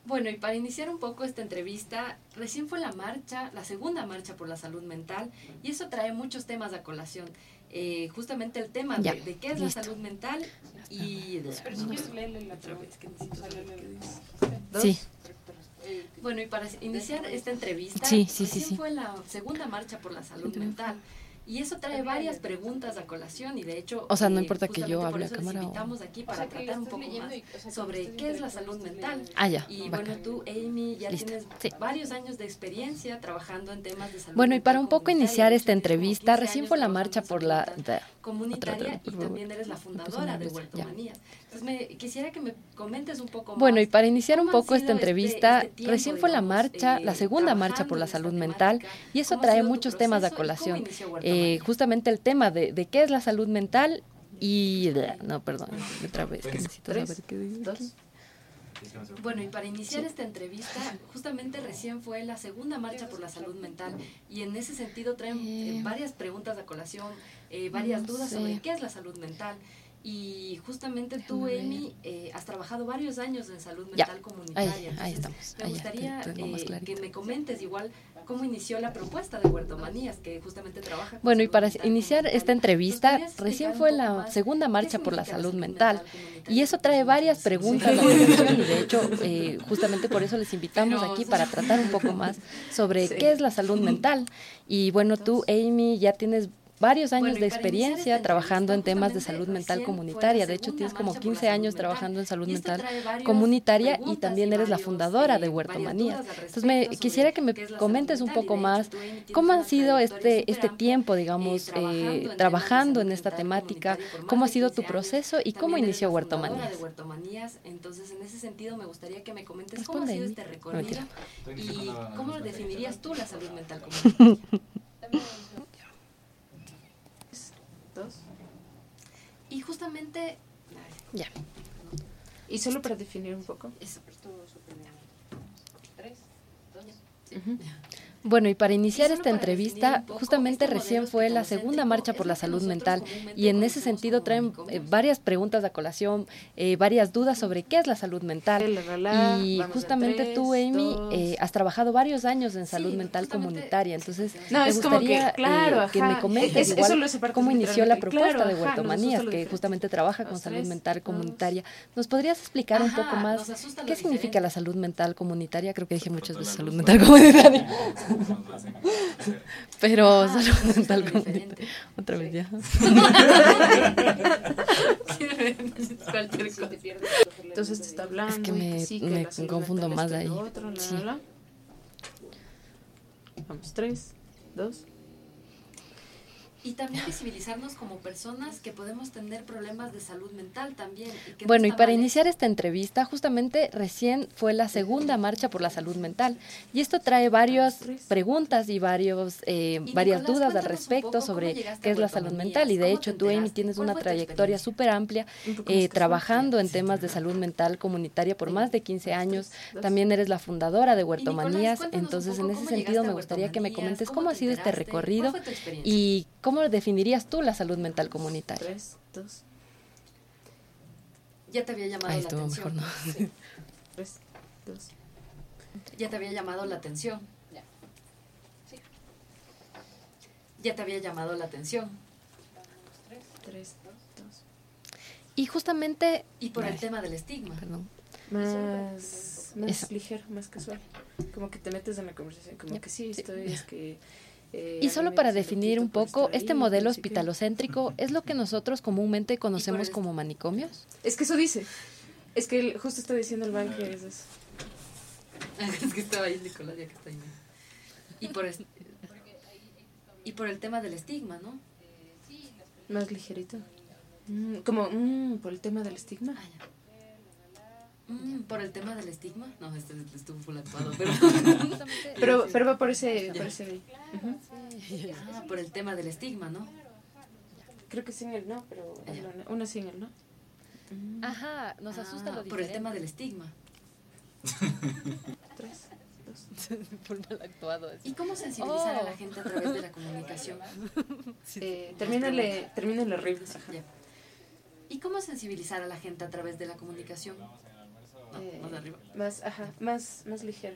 Bueno, y para iniciar un poco esta entrevista, recién fue la marcha, la segunda marcha por la salud mental, y eso trae muchos temas a colación. Eh, justamente el tema Ya, de, de qué es listo. la salud mental y... de- Pero si quieres léele la Otra vez, que necesito O sea, saber léele. qué dice. Dos. Sí, Bueno, y para iniciar esta entrevista, Sí, sí, sí, recién sí. fue la segunda marcha por la salud mental. Y eso trae varias preguntas a colación y de hecho... O sea, no eh, importa que yo hable a cámara o- invitamos aquí para tratar un poco más sobre qué es la salud mental. Ah, ya, Y bacán. bueno, tú, Amy, ya Listo, tienes sí. varios años de experiencia trabajando en temas de salud Bueno, y para un poco iniciar esta entrevista, 15 recién fue la marcha por la... de- comunitaria otra, otra, y favor. también eres la fundadora de nerviosa, Huerto ya. Manías. Entonces, me, quisiera que me comentes un poco Bueno, más y para iniciar un ¿Cómo ha poco esta este- entrevista, este tiempo, recién fue la marcha, eh, la segunda marcha por la salud mental, y eso ¿Cómo ha trae muchos temas cómo colación. Eh, justamente el tema de, de qué es la salud mental y... No, perdón, otra vez, que necesito Tres, saber qué aquí. Bueno, y para iniciar esta entrevista, justamente recién fue la segunda marcha por la salud mental y en ese sentido traen eh, varias preguntas a colación, eh, varias dudas sobre qué es la salud mental. Y justamente tú. Amy, eh, has trabajado varios años en salud Ya, mental comunitaria. ahí, estamos, Me ahí gustaría eh, que me comentes igual cómo inició la propuesta de Huerto Manías, que justamente trabaja con Bueno, y para mental iniciar esta entrevista, ¿Nos podrías recién fue la segunda marcha por la salud mental. Y eso trae varias preguntas a (laughs) y de hecho, eh, justamente por eso les invitamos aquí para tratar un poco más sobre Sí. qué es la salud mental. Y bueno, tú, Amy, ya tienes varios años Bueno, de experiencia trabajando en temas de salud mental comunitaria. De hecho, tienes como marcha por la 15 salud años trabajando en salud mental comunitaria y también eres la fundadora eh, de Huerto varias Manías. dudas al Entonces, me quisiera que me comentes un poco más cómo ha sido este, este tiempo, eh, digamos, trabajando en eh, trabajando en esta temática, cómo ha sido 15 tu proceso y cómo inició la Huerto fundadora Manías. de Huerto Manías. Entonces, en ese sentido, me gustaría que me comentes cómo Responde, ha sido este recorrido y cómo definirías tú la salud mental comunitaria. (laughs) Dos. Y justamente... Ya. Y solo para definir un poco. Eso, Ujú. Bueno, y para iniciar esta entrevista, justamente recién fue la segunda marcha por la salud mental y en ese sentido traen eh, varias preguntas de colación, eh, varias dudas sobre qué es la salud mental. Y justamente tú, Amy, eh, has trabajado varios años en salud mental comunitaria, entonces No, me como que, gustaría eh, claro, que me ajá. comentes Es- igual cómo inició la propuesta Claro, de ajá, Huerto nos asusta Manías, lo que justamente trabaja con salud mental comunitaria. ¿Nos podrías explicar un poco más qué significa la salud mental comunitaria? Creo que dije muchas veces salud mental comunitaria. (laughs) (laughs) Pero Ajá, salud nos asusta mental lo comunitaria. diferente. Otra vez ya. (laughs) Cualquier cosa. Entonces te está hablando. Es que me- sí, que me la salud confundo mental más ahí. lo otro, la, Sí. la, la. Vamos, tres, dos. Y también visibilizarnos como personas que podemos tener problemas de salud mental también. y Bueno, y para iniciar esta entrevista, justamente recién fue la segunda marcha por la salud mental. Y esto trae varias preguntas y varios, eh, Y, varias Nicolás, dudas al respecto cómo sobre qué es la salud mental. Y de cómo hecho, tú, Amy, tienes una trayectoria súper amplia eh, trabajando en temas de salud mental comunitaria por más de 15 años. También eres la fundadora de Huerto Nicolás, Entonces, en ese cómo sentido, me gustaría que me comentes Manías, cómo ha sido este recorrido y cómo definirías tú la salud mental comunitaria. Tres, dos, Ya te había llamado la atención. mejor, ¿no? Sí. tres, dos. Ya te había llamado la atención. Ya te había llamado la atención. Tres, dos. Y justamente, Y por el tema del estigma. perdón, Más, más Eso. ligero, más casual. Como que te metes en la conversación. Como Ya. que sí, Sí. estoy, es que. Eh, Y solo para definir un poco, este modelo hospitalocéntrico es lo que nosotros comúnmente conocemos como manicomios. Es que eso dice. Es que el- justo está diciendo el banco que es eso. (laughs) es que estaba ahí Nicolás, ya que está ahí. Y por, es- y por el tema del estigma, ¿no? Más ligerito. Mm, como, mm, por el tema del estigma. Ah, ya. Mm, por el tema del estigma. No, este estuvo full actuado, pero. (laughs) Pero, pero va por ese, por ese ah, por el tema del estigma, ¿no? Creo que sin el no, pero una, una sin el no. Ajá, nos asusta Ah, lo por el tema del estigma. (laughs) Tres, dos. (laughs) Full mal actuado. ¿Y cómo sensibilizar a la gente a través de la comunicación? Eh, termínale, termínale. Ya. ¿Y cómo sensibilizar a la gente a través de la comunicación? Eh, más arriba. Más, ajá, más, más ligero.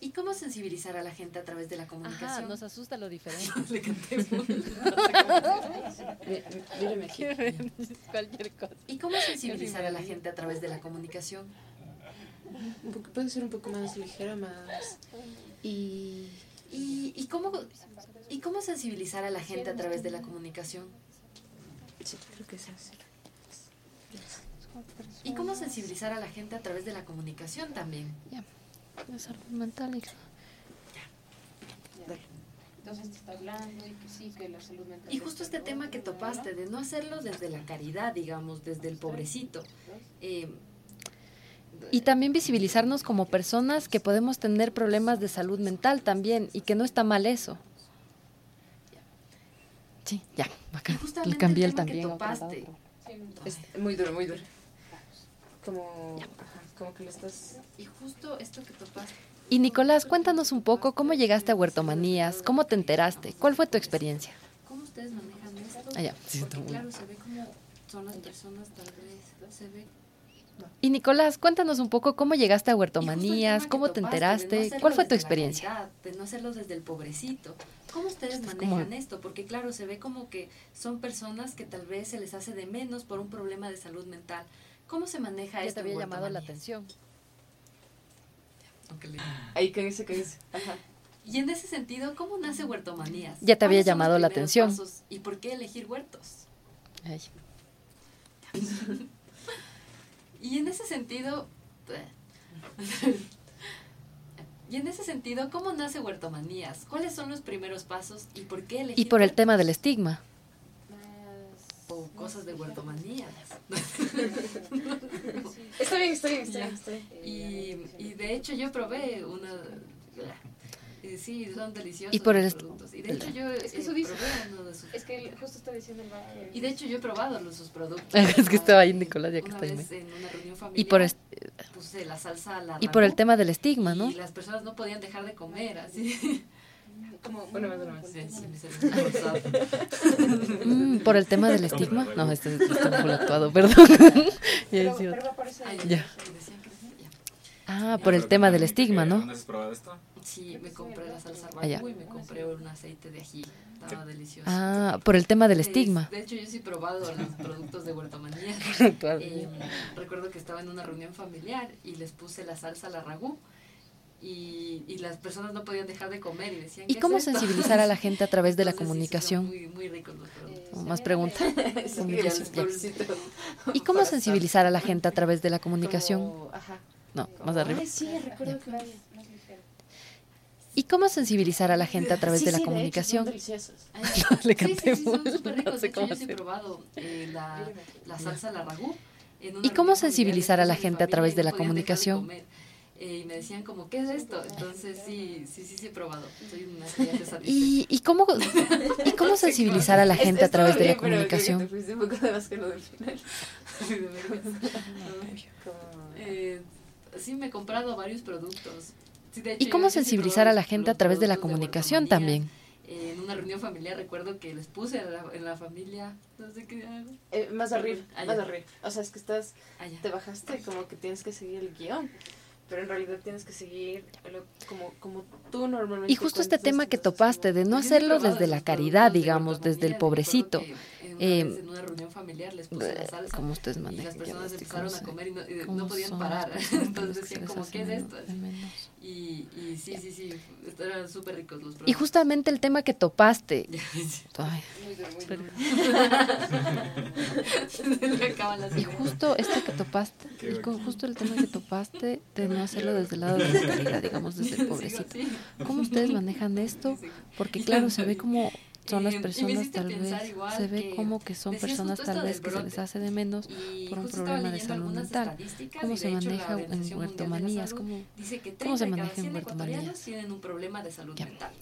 ¿Y cómo sensibilizar a la gente a través de la Ajá, comunicación? nos asusta lo diferente. (laughs) Le (laughs) (laughs) Mírame aquí. Cualquier cosa. ¿Y cómo sensibilizar a la gente a través de la comunicación? Puede ser un poco más ligero, más. Y. ¿Y, y cómo, ¿Y cómo sensibilizar a la gente a través de la comunicación? Sí, creo que es así. ¿Y cómo sensibilizar a la gente a través de la comunicación también? Ya. La salud mental. Entonces te está hablando y que sí, que la salud mental. Y justo este tema que topaste, de no hacerlo desde la caridad, digamos, desde el pobrecito. Eh, Y también visibilizarnos como personas que podemos tener problemas de salud mental también y que no está mal eso. Sí, ya, justamente Le cambié el el que también. topaste. Es muy duro, muy duro. Como. ajá, como que le estás. Y justo esto que topaste. Y Nicolás, cuéntanos un poco cómo llegaste a Huertomanías, cómo te enteraste, cuál fue tu experiencia. ¿Cómo ustedes manejan esto? Ah, ya, sí, Porque claro, se ve como son las personas, tal vez, se ve... Y Nicolás, cuéntanos un poco cómo llegaste a Huertomanías, cómo te topaste, de no enteraste, hacerlo cuál fue tu experiencia. caridad, de no hacerlo desde el pobrecito. ¿Cómo ustedes Es manejan como- esto? Porque claro, se ve como que son personas que tal vez se les hace de menos por un problema de salud mental. ¿Cómo se maneja Ya esto? te había llamado la atención. Le- Ahí con ese, con ese. Ajá. Y en ese sentido, ¿cómo nace Huertomanías? Ya te había ¿Cuáles son llamado la atención. pasos ¿Y por qué elegir huertos? Ay. (laughs) Y en ese sentido, (laughs) y en ese sentido, ¿cómo nace Huertomanías? ¿Cuáles son los primeros pasos y por qué elegir Y por el tema del estigma. O cosas de Huertomanías? Está bien, está bien, está bien. Está bien. y, y de hecho yo probé una y sí, son deliciosos Y por el los productos. Y de hecho yo Es que eso eh, dice. probé uno de sus Es que justo está diciendo el banco. y de hecho yo he probado los sus productos. (laughs) es que estaba ahí Nicolás ya que está ahí. vez en una reunión familiar. Y por est- puse la salsa a la Y por el tema del estigma, ¿no? Y las personas no podían dejar de comer, así. Como, bueno, más, bueno. Sí, sí. Mm, por el tema del (laughs) estigma. No, este está muy actuado, (laughs) perdón. Ya Pero, pero Ya. Ah, por el tema del estigma, ¿no? ¿Dónde has probado esto? Sí, me compré la salsa Ah, ya. ragú y me compré un aceite de ají. Estaba delicioso. Ah, por el tema del estigma. De hecho, yo sí he probado los productos de Huertomanía. (laughs) Eh, recuerdo que estaba en una reunión familiar y les puse la salsa a la ragú y, y las personas no podían dejar de comer y decían ¿Y "¿Qué cómo es esto?". sensibilizar a la gente a través de la Entonces, sí, comunicación? muy, muy ricos los productos. Más preguntas. (laughs) Sí. ¿Y cómo sensibilizar a la gente a través de la comunicación? Como, ajá. No, más arriba. Ay, sí, recuerdo que más, más. ¿Y cómo sensibilizar a la gente a través Sí, de la sí, hecho, comunicación? son deliciosos. (laughs) Le sí, sí, sí, son cantemos. súper ricos. No sé De hecho, cómo yo he hacer. probado eh, la, la salsa la ragú. en una ¿Y cómo sensibilizar a la gente a través de la de comunicación? comer. Eh, y me decían como, ¿qué es esto? Entonces sí, sí, sí, sí he probado. Soy una. ¿Y, y cómo, ¿Y cómo (laughs) sensibilizar a la gente a través de la creo que te comunicación? un poco de más que lo del final. De. Eh, sí, me he comprado varios productos. Sí, de hecho, ¿Y cómo sensibilizar a la gente a través de la comunicación Huertomanía. también? Eh, en una reunión familiar recuerdo que les puse en la, en la familia, no sé qué. Eh, más arriba, Ah, más arriba. O sea, es que estás, Ah, ya. te bajaste como que tienes que seguir el guion. Pero en realidad tienes que seguir lo- como, como tú normalmente. Y justo este tema las que topaste de no hacerlo desde la caridad, digamos, desde el pobrecito. eh, Eh, en una reunión familiar les puse la salsa ¿Cómo ustedes y las manejan? Personas empezaron a comer y no, y cómo no podían son las parar. (laughs) Entonces decían como, ¿qué es esto? Y, y sí, sí, sí, eran súper ricos los Y productos. justamente el tema que topaste. (laughs) Ay, (laughs) Y justo este que topaste, y con justo el tema que topaste de no hacerlo desde el lado de la caridad, digamos, desde el pobrecito. ¿Cómo ustedes manejan esto? Porque claro, se ve como son las personas tal vez, se ve como que son personas tal vez que se les hace de menos por un problema de salud mental. ¿Cómo se maneja en huertomanías? ¿Cómo, dice que cómo se 30 de cada maneja en 100 huertomanías? tienen un problema de salud mental.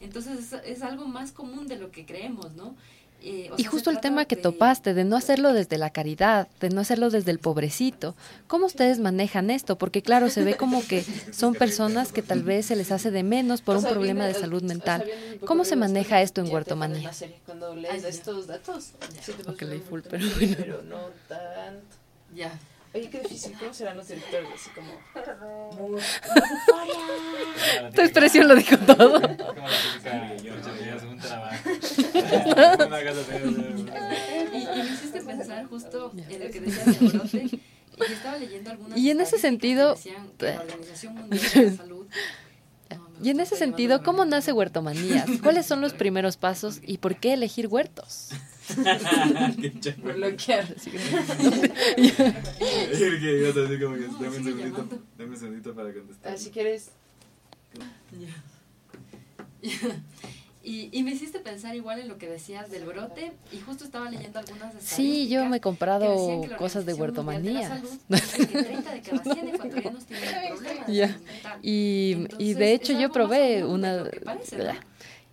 Entonces es, es algo más común de lo que creemos, ¿no? Eh, o Y sea, justo el tema que de- topaste, de no hacerlo desde la caridad, de no hacerlo desde el pobrecito. ¿Cómo ustedes manejan esto? Porque claro, se ve como que son personas que tal vez se les hace de menos por O un problema viene- de salud o sea, mental. ¿Cómo se maneja esto en serio. Cuando lees Ay, ya. estos datos, sí te muy full, pero bueno. pero no tanto. Ya. Oye, qué difícil. ¿Cómo serán los directores? Así como. Muy, Tu expresión lo dijo todo. Como la típica, yo, yo, yo, es un trabajo. Y, y me hiciste pensar justo en lo que decías del brote. Y estaba leyendo algunas Y en ese sentido, que decían la Organización Mundial de la (laughs) Salud. Y en ese sentido, ¿cómo nace Huertomanías? (laughs) ¿Cuáles son los primeros pasos y por qué elegir huertos? (laughs) Bloquear. (laughs) Dame un segundito, llamando. dame un segundito para contestar. Ah, si quieres. Y, y me hiciste pensar igual en lo que decías del brote y justo estaba leyendo algunas estadísticas. Sí, yo me he comprado que cosas de Organización Mundial de la huertomanías. Salud (laughs) dice que 30 de cada 100 ecuatorianos (laughs) tienen un problema de Ya. salud mental. Y, de hecho yo probé una... parece, ¿no?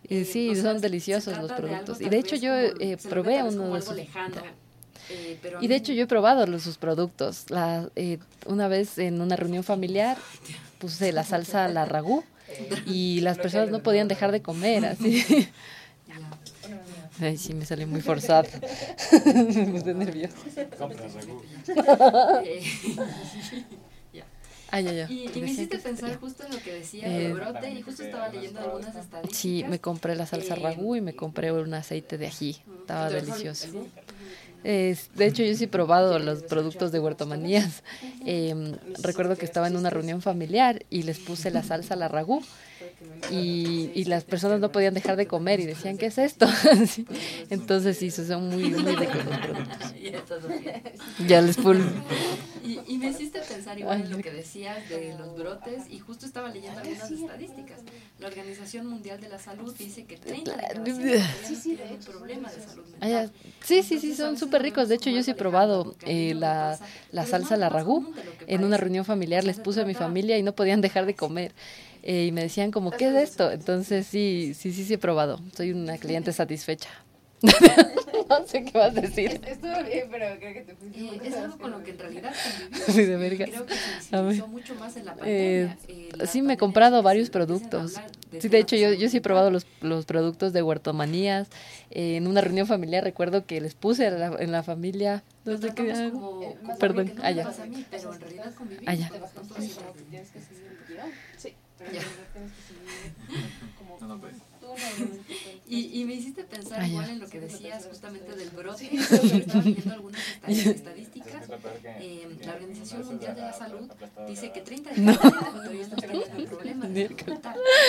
Eh, sí, o sea, son deliciosos los de productos. Y de hecho yo eh, probé uno de sus... eh, pero Y de mí- hecho yo he probado los, sus productos. La, eh, una vez en una reunión familiar puse la salsa a la ragú y las personas no podían dejar de comer, (laughs) así. Ay, sí, me salió muy forzado. (laughs) me puse nerviosa. (laughs) Ah, ya, ya. y, y me hiciste pensar justo en lo que decía Eh, del brote y justo estaba leyendo algunas estadísticas. Sí, me compré la salsa Eh, ragú y me compré un aceite de ají. Estaba delicioso. Es- de hecho, yo sí he probado los productos de Huertomanías. Eh, recuerdo que estaba en una reunión familiar y les puse la salsa la ragú y, y las personas no podían dejar de comer y decían, ¿qué es esto? (laughs) Sí. Entonces sí, son muy, muy ricos los productos. (laughs) Sí. Ya les puse... Y, y me hiciste pensar igual en lo que decías de los brotes y justo estaba leyendo algunas estadísticas. La Organización Mundial de la Salud dice que 30 de cada 100 ecuatorianos tienen un problema de salud mental. Sí, sí, sí, son súper ricos. De hecho, yo sí he probado eh, la, la salsa la ragú. En una reunión familiar les puse a mi familia y no podían dejar de comer. Eh, y me decían como, ¿qué es esto? Entonces sí, sí, sí, sí he probado. Soy una cliente satisfecha. (laughs) no sé qué vas a decir. Estuvo bien, pero creo que te fuiste Eh, es algo con lo que en realidad convivimos. (laughs) Sí, de verga. Creo que se visibilizó mucho más en la Eh, pandemia. Eh, la sí, me he comprado varios productos. de Sí, de hecho, yo, yo sí he probado los, los productos de Huertomanías. Eh, en una reunión familiar recuerdo que les puse en la, en la familia... No sé qué Perdón, que no ah, me ya. pasa a mí, pero en realidad convivimos. Ah. Sí, pero Ya. tienes que seguir (laughs) como No, no, pues. Y, y me hiciste pensar Ah, igual en lo que decías justamente del brote. Estaba leyendo algunas esta- (laughs) estadísticas. Eh, la Organización Mundial de la Salud dice que 30 de cada 100 ecuatorianos tienen un problema de.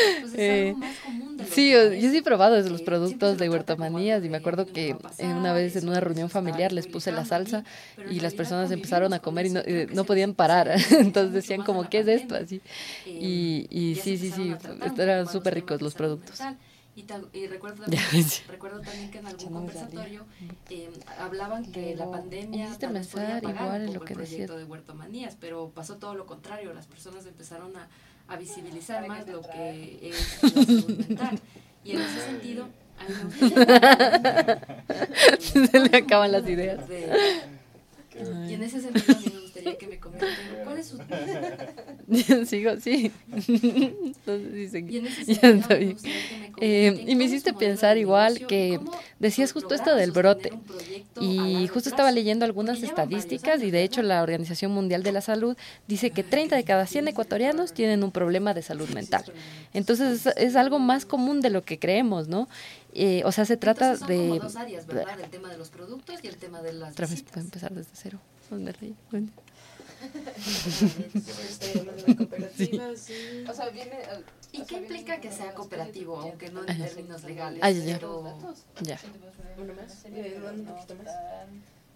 Entonces es algo más común de lo Sí, que yo, sí he probado siempre productos de huertomanías y me acuerdo que una vez en una reunión familiar les puse la salsa y las personas empezaron a comer y no, eh, no podían parar, (laughs) entonces decían como, ¿qué es esto? Así. Eh, Y, y sí, sí, sí, eran súper los ricos los productos. Y, ta- y recuerdo, (laughs) también, recuerdo también que en algún conversatorio eh, hablaban que la pandemia podía apagar igual un en poco lo que el proyecto de Huertomanías, pero pasó todo lo contrario, las personas empezaron a, a visibilizar más lo que es la salud mental. Y en ese sentido, a mí me gustaría- (laughs) Se le acaban las ideas. de- y en ese sentido a mí me gustaría que me comenten (laughs) cuál es su (laughs) Sigo, sí. Entonces sí. Y en ese sentido, me me Eh, y me hiciste pensar de igual que decías justo esto del brote. Y justo estaba leyendo algunas estadísticas y de hecho la Organización Mundial de la Salud dice que 30 de cada 100 ecuatorianos tienen un problema de salud mental. Entonces es, es algo más común de lo que creemos, ¿no? Eh, o sea, se trata Entonces son como de... dos áreas, ¿verdad? El tema de los productos y el tema de las Otra vez puedo empezar desde cero. ¿Dónde (laughs) sí. O sea, viene. ¿Y qué implica que sea cooperativo, aunque no en términos legales? Ah, ya, ya. pero- Ya, Uno más. Un poquito más.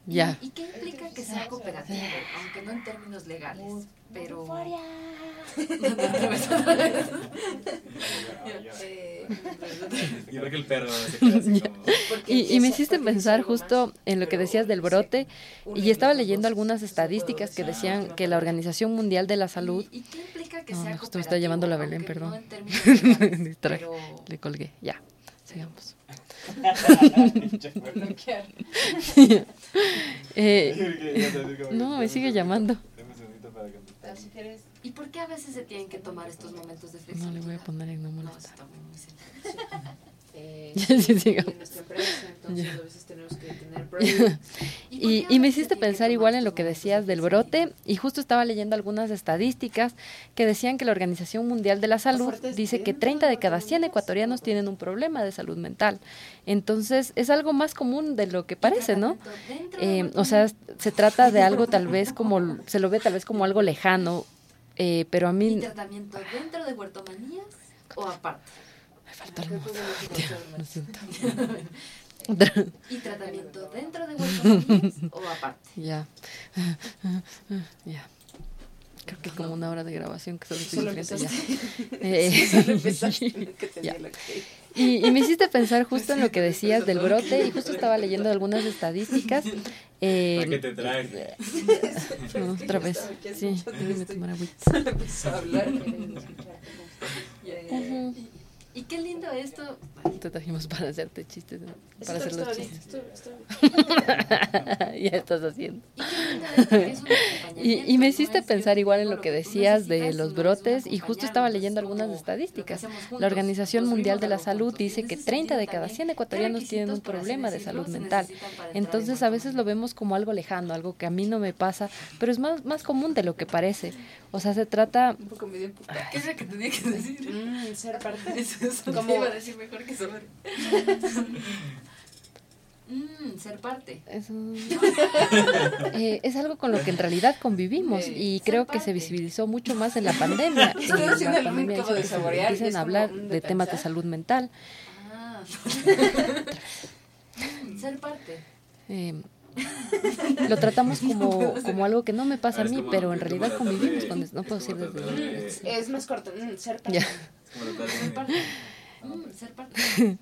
Ya. ¿Y, y qué implica que sea cooperativo, aunque no en términos legales? Pero... Yo creo que el perro (laughs) Y, y me hiciste pensar justo en lo que decías del brote y estaba leyendo algunas estadísticas que decían que la Organización Mundial de la Salud ¿Y, qué implica que sea no, justo me está cooperativo, llamando la Belén, aunque perdón. No en términos (laughs) legales, Distraje. pero... le colgué. Ya, sigamos. (laughs) Eh, (laughs) no, me sigue llamando. Si quieres. ¿Y por qué a veces se tienen que tomar estos momentos de No flexibilidad? le voy a poner en no No, molestar. sencillo. (laughs) Eh, (laughs) sí, y sigamos. en nuestra empresa, entonces Ya. a veces tenemos que tener break. (laughs) ¿Y por Y, qué a y me hiciste pensar igual en lo que decías del brote y justo estaba leyendo algunas estadísticas que decían que la Organización Mundial de la Salud dice que dentro 30 de cada de 100 las ecuatorianos tienen un problema de salud mental. Entonces es algo más común de lo que parece, ¿no? Eh, o sea, se trata de algo tal vez como, se lo ve tal vez como algo lejano, eh, pero a ¿Y mí... tratamiento dentro de huertomanías o aparte? Falta es de los Lo siento. (laughs) ¿Y tratamiento dentro de (laughs) huertomanías o aparte? Ya. Ya. Creo que como una hora de grabación que solo estoy (laughs) Solo ya. Eh, Ya. Y, y me hiciste pensar justo en lo que decías del brote y justo estaba leyendo algunas estadísticas. eh, ¿Para qué te traje? no, otra vez. Sí, y tomar agüita. Solo empezó a hablar. Ujú. Y qué lindo esto. Te trajimos para hacerte chistes, ¿no? para hacer los chistes. (laughs) ya estás haciendo. Y (laughs) me hiciste pensar igual en lo que decías de los brotes y justo estaba leyendo algunas estadísticas. La Organización Mundial de la Salud dice que ese 30 de cada también, 100 ¿qué ecuatorianos tienen un problema de salud mental. Entonces a veces lo vemos como algo lejano, algo que a mí no me pasa, pero es más, más común de lo que parece. O sea, se trata... Un poco medio. ¿Qué es lo que tenía que decir? Mm, ser parte. (laughs) Eso, eso Como- iba a decir mejor que saber. (laughs) Mm, ser parte. (laughs) Eh, es algo con lo que en realidad convivimos Sí. y creo que se visibilizó mucho más en la pandemia. (laughs) En la de saborear es a hablar de de temas de salud mental. Ah. Ser parte. Eh, lo tratamos como, como algo que no me pasa a Es mí, pero en realidad convivimos con eso. No puedo decir desde... Es más corto. mm, ser parte. What a better name. Mm, ser parte. (laughs)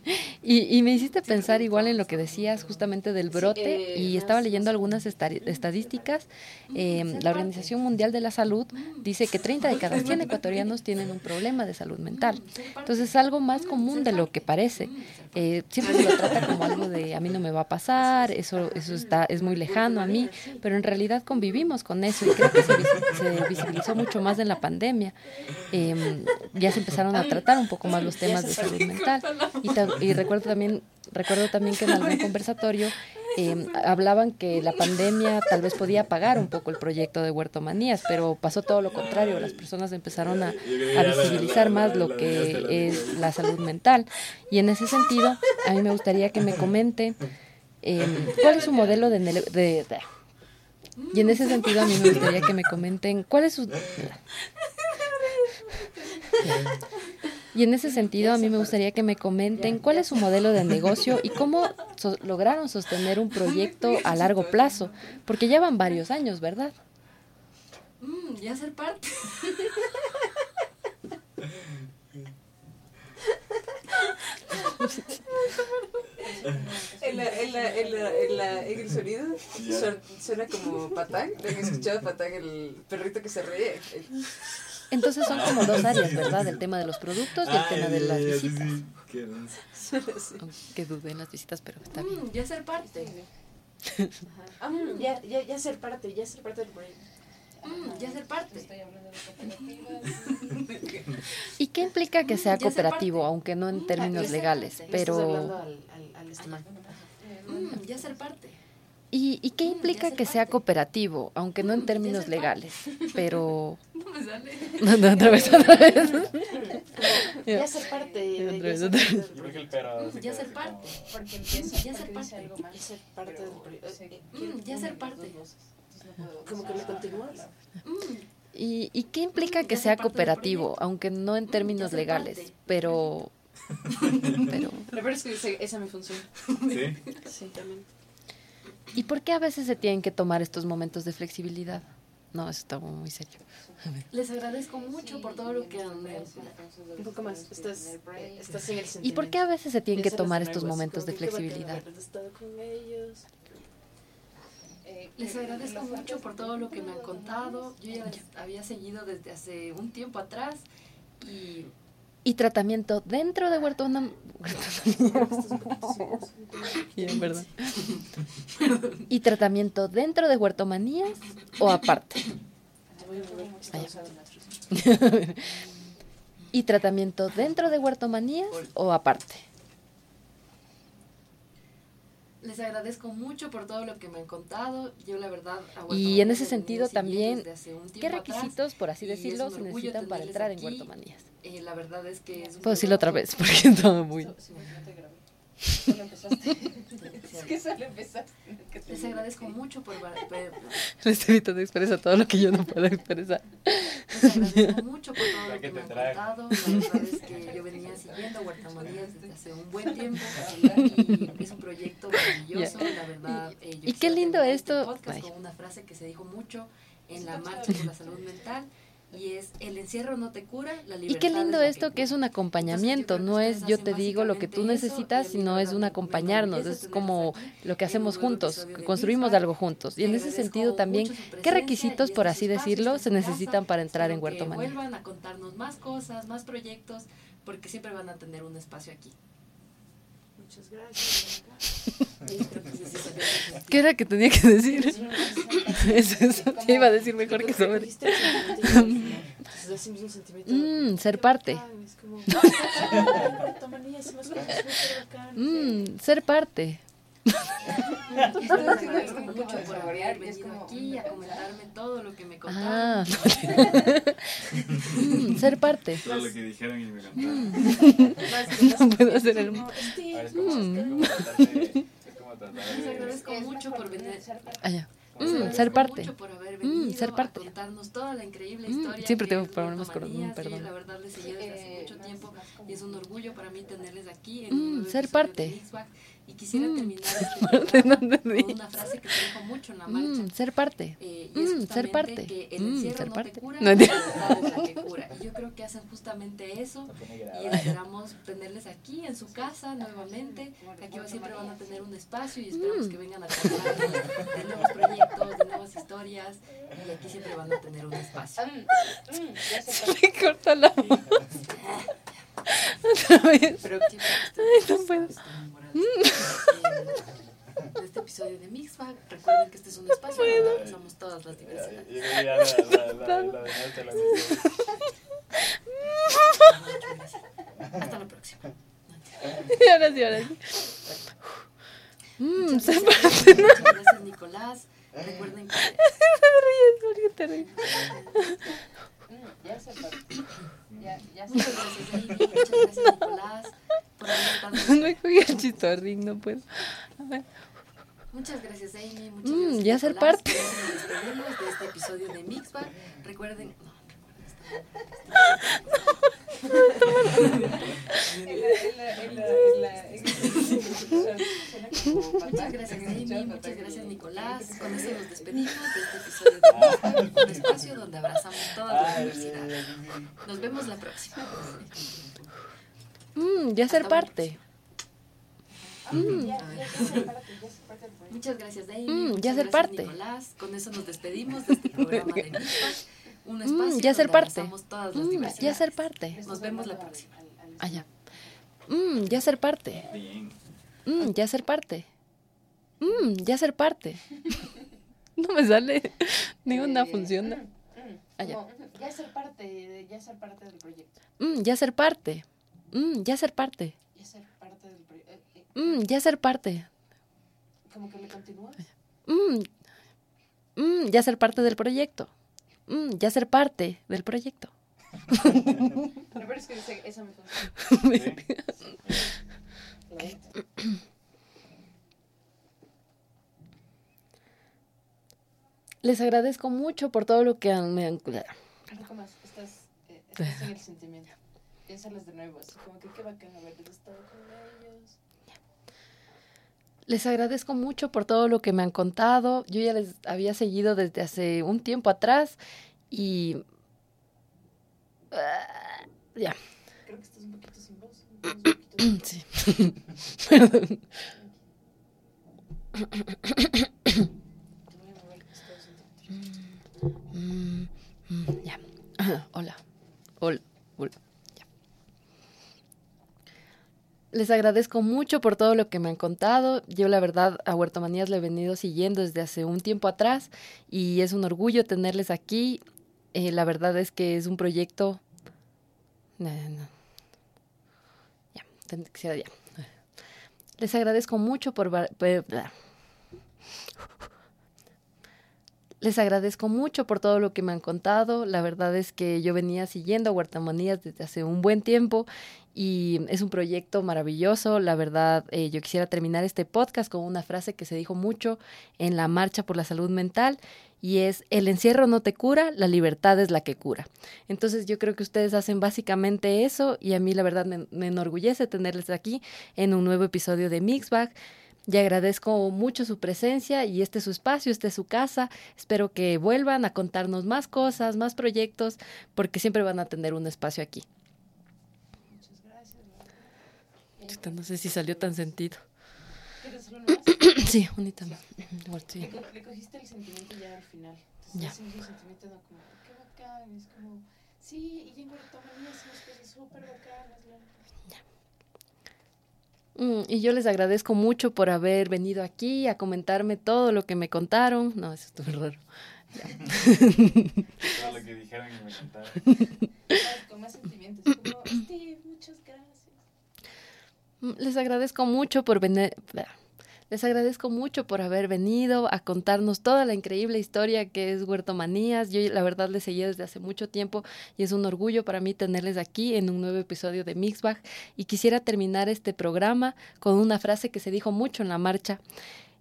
Y, y me hiciste pensar igual en lo que decías justamente del brote eh, y estaba leyendo algunas esta- estadísticas. Eh, la Organización Mundial de la Salud dice que 30 de cada 100 ecuatorianos tienen un problema de salud mental. Entonces es algo más común de lo que parece. Eh, siempre se lo trata como algo de a mí no me va a pasar, eso, eso está, es muy lejano a mí, pero en realidad convivimos con eso y creo que se, vis- se visibilizó mucho más en la pandemia. Eh, ya se empezaron a tratar un poco más los temas de salud mental. Y, recuerdo también recuerdo también que en algún conversatorio eh, hablaban que la pandemia tal vez podía apagar un poco el proyecto de Huerto Manías, pero pasó todo lo contrario. Las personas empezaron a, a visibilizar más lo que es la salud mental. Y en ese sentido, a mí me gustaría que me comenten eh, cuál es su modelo de- de- y en ese sentido a mí me gustaría que me comenten cuál es su (laughs) y en ese sentido a mí me gustaría que me comenten cuál es su modelo de negocio y cómo so- lograron sostener un proyecto a largo plazo, porque ya van varios años, ¿verdad? Mm, ya ser parte. En, la, en, la, en, la, en, la, en el sonido suena, suena como patán. ¿Han escuchado patán el perrito que se ríe? El- Entonces son como dos áreas, ¿verdad? El tema de los productos y el tema de las visitas. Suena así. Que dudé en las visitas, pero está bien. Mm, ya ser parte. Mm, ya, ya, ya ser parte, ya ser parte del proyecto. Mm, ya ser parte. (laughs) ¿Y qué implica que sea cooperativo, aunque no en términos legales? Hablando Pero. Mm, ya ser parte. ¿y, y qué implica que sea cooperativo, aunque no en términos legales? Pero (laughs) me sale. no, no, otra vez, otra vez. (laughs) Ya ser parte. de- Otra ya vez, ser otra parte vez. del proyecto. Ya ser parte. Porque empieza, Ya ser parte. algo más. Ya ser parte del proyecto. Mm, ya ser parte. Como que me continúas. Mm, ¿Y, y qué implica que sea cooperativo, aunque no en términos ser legales? Pero, (laughs) pero, La verdad es que esa me funciona. ¿Sí? Sí, también. ¿y por qué a veces se tienen que tomar estos momentos de flexibilidad? No, eso está muy serio. Les agradezco mucho por todo lo que han Un poco más. Estás, eh, estás en el ¿Y por qué a veces se tienen que tomar estos momentos de flexibilidad? ellos. Les agradezco mucho por todo lo que me han contado. Yo ya les había seguido desde hace un tiempo atrás y ¿Y tratamiento dentro de Huerto (laughs) Bien, ¿verdad? ¿Y tratamiento dentro de Huertomanías o aparte? Ah. ¿Y tratamiento dentro de Huertomanías o aparte? les agradezco mucho por todo lo que me han contado. Yo la verdad... Huerto Y en Manías ese sentido también, ¿qué requisitos, por así decirlo, se necesitan para entrar en aquí. Huertomanías? Eh, la verdad es que es un Puedo decirlo otra vez porque estaba muy... Solo empezaste. Es que solo empezaste. Les agradezco mucho por Les evito de expresar todo lo que yo no puedo expresar. Les agradezco mucho por todo lo que que me han contado. La verdad es que yo venía siguiendo Huerta Manías desde hace un buen tiempo y es un proyecto maravilloso, la verdad. eh, yo Y qué lindo terminar esto- Este podcast con una frase que se dijo mucho en la marcha por la salud mental y es el encierro no te cura, la libertad Y qué lindo es esto que es cura". un acompañamiento, no que es yo te digo lo que tú necesitas, sino es un acompañarnos, es como lo que hacemos juntos, de construimos algo juntos. Y en ese sentido también, ¿qué requisitos, por así decirlo, se necesitan para entrar en Huerto que Manía? vuelvan a contarnos más cosas, más proyectos, porque siempre van a tener un espacio aquí. Muchas gracias. (laughs) ¿Qué era que tenía que decir? (laughs) Eso, eso, te iba a decir mejor que sobre. Entonces así mismo sentimiento. Mm, ser parte. (laughs) es como ser parte. Les agradezco mucho por haber venido aquí a comentarme todo lo que me Ah, contaron. Mm, ser parte. Todo lo que dijeron y me contaron. (laughs) No puedo hacer el... A ver, es como, es como tratar de... Es como tratar Les de... agradezco mucho por venir. Ah, ya. Mm, ser parte. mucho por haber haber Mm, ser parte. a contarnos toda la increíble Mm, historia. siempre tengo problemas con- perdón. Yo, la verdad, les seguí desde hace mucho tiempo y es un orgullo para mí tenerles aquí en Mm, un nuevo ser parte. de. Y quisiera Mm, terminar (laughs) este con una frase que se dijo mucho en la marcha. Mm, ser parte. Eh, y es Mm, ser parte. que el Mm, encierro ser no parte. te cura, No, la (laughs) entiendo. libertad es la que cura. Y yo creo que hacen justamente eso y esperamos tenerles aquí en su casa nuevamente. Aquí siempre van a tener un espacio y esperamos Mm. que vengan a contar de, de nuevos proyectos, de nuevas historias y aquí siempre van a tener un espacio. Me (laughs) corta la voz. Otra vez. Ay, no puedo. Eh, de este episodio de Mixbag, recuerden que este es un espacio donde abrazamos todas las diversidades. Hasta la próxima. Y ahora sí, ahora sí. Mm, Muchas ser gracias, parte. muchas gracias, Nicolás. Recuerden que Te ríes, porque te ríes. Ya se parte. Ya, ya se muchas gracias, Amy, muchas gracias, Nicolás. (laughs) No cogí el chistorrín, no puedo. A ver. Muchas gracias, Amy. Muchas Mm, gracias. ya ser Nicolás. parte. Nos despedimos de este episodio de Mixbag. Recuerden. No, Muchas gracias, Amy. Muchas gracias, Nicolás. Con eso nos despedimos de este episodio de Mixbag, un espacio donde abrazamos toda la diversidad. Nos vemos la próxima. Mm, ya ser parte. Mm, Muchas gracias. Mm, Muchas ya ser gracias, parte. Nicolás. Con eso nos despedimos de este programa (laughs) de Mixbag, un Mm, espacio ya ser donde parte. todas las Mm, ya ser parte. Nos vemos la próxima. Allá. Mm, ya ser parte. Mm, ya ser parte. Mm, ya ser parte. No me sale ni una funciona. Allá. Ya ser parte, ya ser parte del proyecto. Mm, ya ser parte. Mm, ya ser parte. Ya ser parte del proyecto. Mm, ya ser parte. Como que le continúas. Mm, mm, ya ser parte del proyecto. Mm, ya ser parte del proyecto. (laughs) Lo peor es que esa me funciona. Otra. (laughs) Les agradezco mucho por todo lo que han- me han... Un poco más. Estás, eh, estás en el sentimiento. Piénsales de nuevo. Así como que qué bacán haber estado con ellos. Les agradezco mucho por todo lo que me han contado. Yo ya les había seguido desde hace un tiempo atrás y... Ah, ya, Creo que estás un poquito sin voz. un poquito- (clears throat) sí. (laughs) Perdón. Te voy (clears throat) a mover los dedos en tu- Mm, mm, ya. Hola. Hola. Hola. Ya. Les agradezco mucho por todo lo que me han contado. Yo la verdad a Huertomanías le he venido siguiendo desde hace un tiempo atrás y es un orgullo tenerles aquí. Eh, la verdad es que es un proyecto... No, no. Ya, ya. Les agradezco mucho por... por- Les agradezco mucho por todo lo que me han contado. La verdad es que yo venía siguiendo a desde hace un buen tiempo y es un proyecto maravilloso. La verdad, eh, yo quisiera terminar este podcast con una frase que se dijo mucho en la Marcha por la Salud Mental y es, el encierro no te cura, la libertad es la que cura. Entonces yo creo que ustedes hacen básicamente eso y a mí la verdad me, me enorgullece tenerles aquí en un nuevo episodio de Mixbag. Y agradezco mucho su presencia y este es su espacio, este es su casa. Espero que vuelvan a contarnos más cosas, más proyectos, porque siempre van a tener un espacio aquí. Muchas gracias. No sé si salió tan sentido. ¿Quieres hacerlo más? (clears throat) Sí, sí. Le, co- le cogiste el sentimiento ya al final. Entonces, Ya. ya. el sentimiento no como, qué bacán. Es como, sí, y en Guaratomanía hacemos cosas súper bacanas. Mm, y yo les agradezco mucho por haber venido aquí a comentarme todo lo que me contaron. No, eso estuvo raro. (laughs) Todo lo que dijeron y me contaron. ¿Sabes? Con más sentimientos. Como, Steve, muchas gracias. Mm, Les agradezco mucho por venir. Les agradezco mucho por haber venido a contarnos toda la increíble historia que es Huertomanías. Yo la verdad les seguí desde hace mucho tiempo y es un orgullo para mí tenerles aquí en un nuevo episodio de Mixbag. Y quisiera terminar este programa con una frase que se dijo mucho en la marcha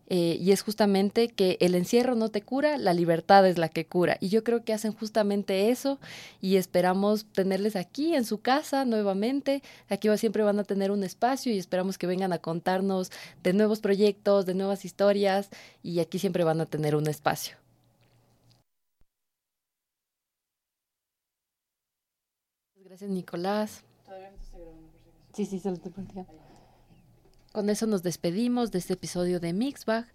eh, y es justamente que el encierro no te cura, la libertad es la que cura. Y yo creo que hacen justamente eso y esperamos tenerles aquí en su casa nuevamente. Aquí va, siempre van a tener un espacio y esperamos que vengan a contarnos de nuevos proyectos, de nuevas historias y aquí siempre van a tener un espacio. Gracias, Nicolás. Sí, sí, se lo estoy planteando. Con eso nos despedimos de este episodio de Mixbag.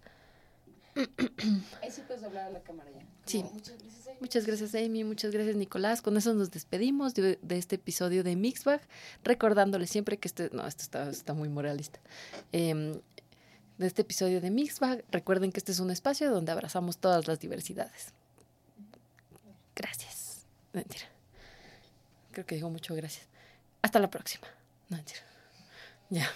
Ahí sí puedes hablar a la cámara ya. Sí. Muchas gracias, Amy. Muchas gracias, Amy. Muchas gracias, Nicolás. Con eso nos despedimos de, de este episodio de Mixbag. Recordándoles siempre que este. No, esto está, está muy moralista. Eh, de este episodio de Mixbag. Recuerden que este es un espacio donde abrazamos todas las diversidades. Gracias. Mentira. Creo que digo mucho gracias. Hasta la próxima. No, mentira. Ya.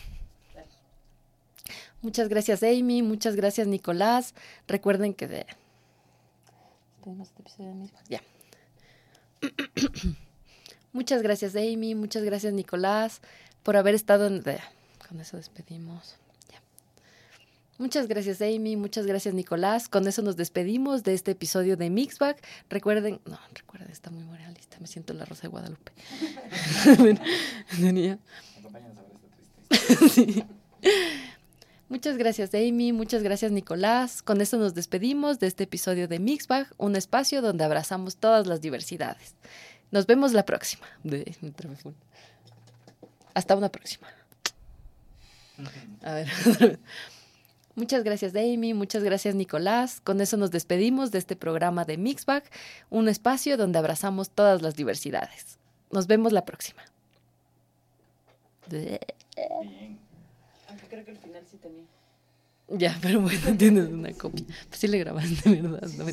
Muchas gracias, Amy. Muchas gracias, Nicolás. Recuerden que de. Este episodio de Mixbag. Ya. (coughs) Muchas gracias, Amy. Muchas gracias, Nicolás, por haber estado en. de- Con eso despedimos. Ya. Muchas gracias, Amy. Muchas gracias, Nicolás. Con eso nos despedimos de este episodio de Mixbag. Recuerden. No, recuerden, está muy moralista. Me siento la Rosa de Guadalupe. (laughs) (laughs) Tenía- Acompáñanos a ver esta triste (laughs) Sí. Muchas gracias, Amy. Muchas gracias, Nicolás. Con esto nos despedimos de este episodio de Mixbag, un espacio donde abrazamos todas las diversidades. Nos vemos la próxima. Hasta una próxima. A ver. (laughs) Muchas gracias, Amy. Muchas gracias, Nicolás. Con eso nos despedimos de este programa de Mixbag, un espacio donde abrazamos todas las diversidades. Nos vemos la próxima. Creo que al final sí tenía. Ya, pero bueno, (laughs) tienes una copia. Pues sí le grabaste, ¿verdad? No.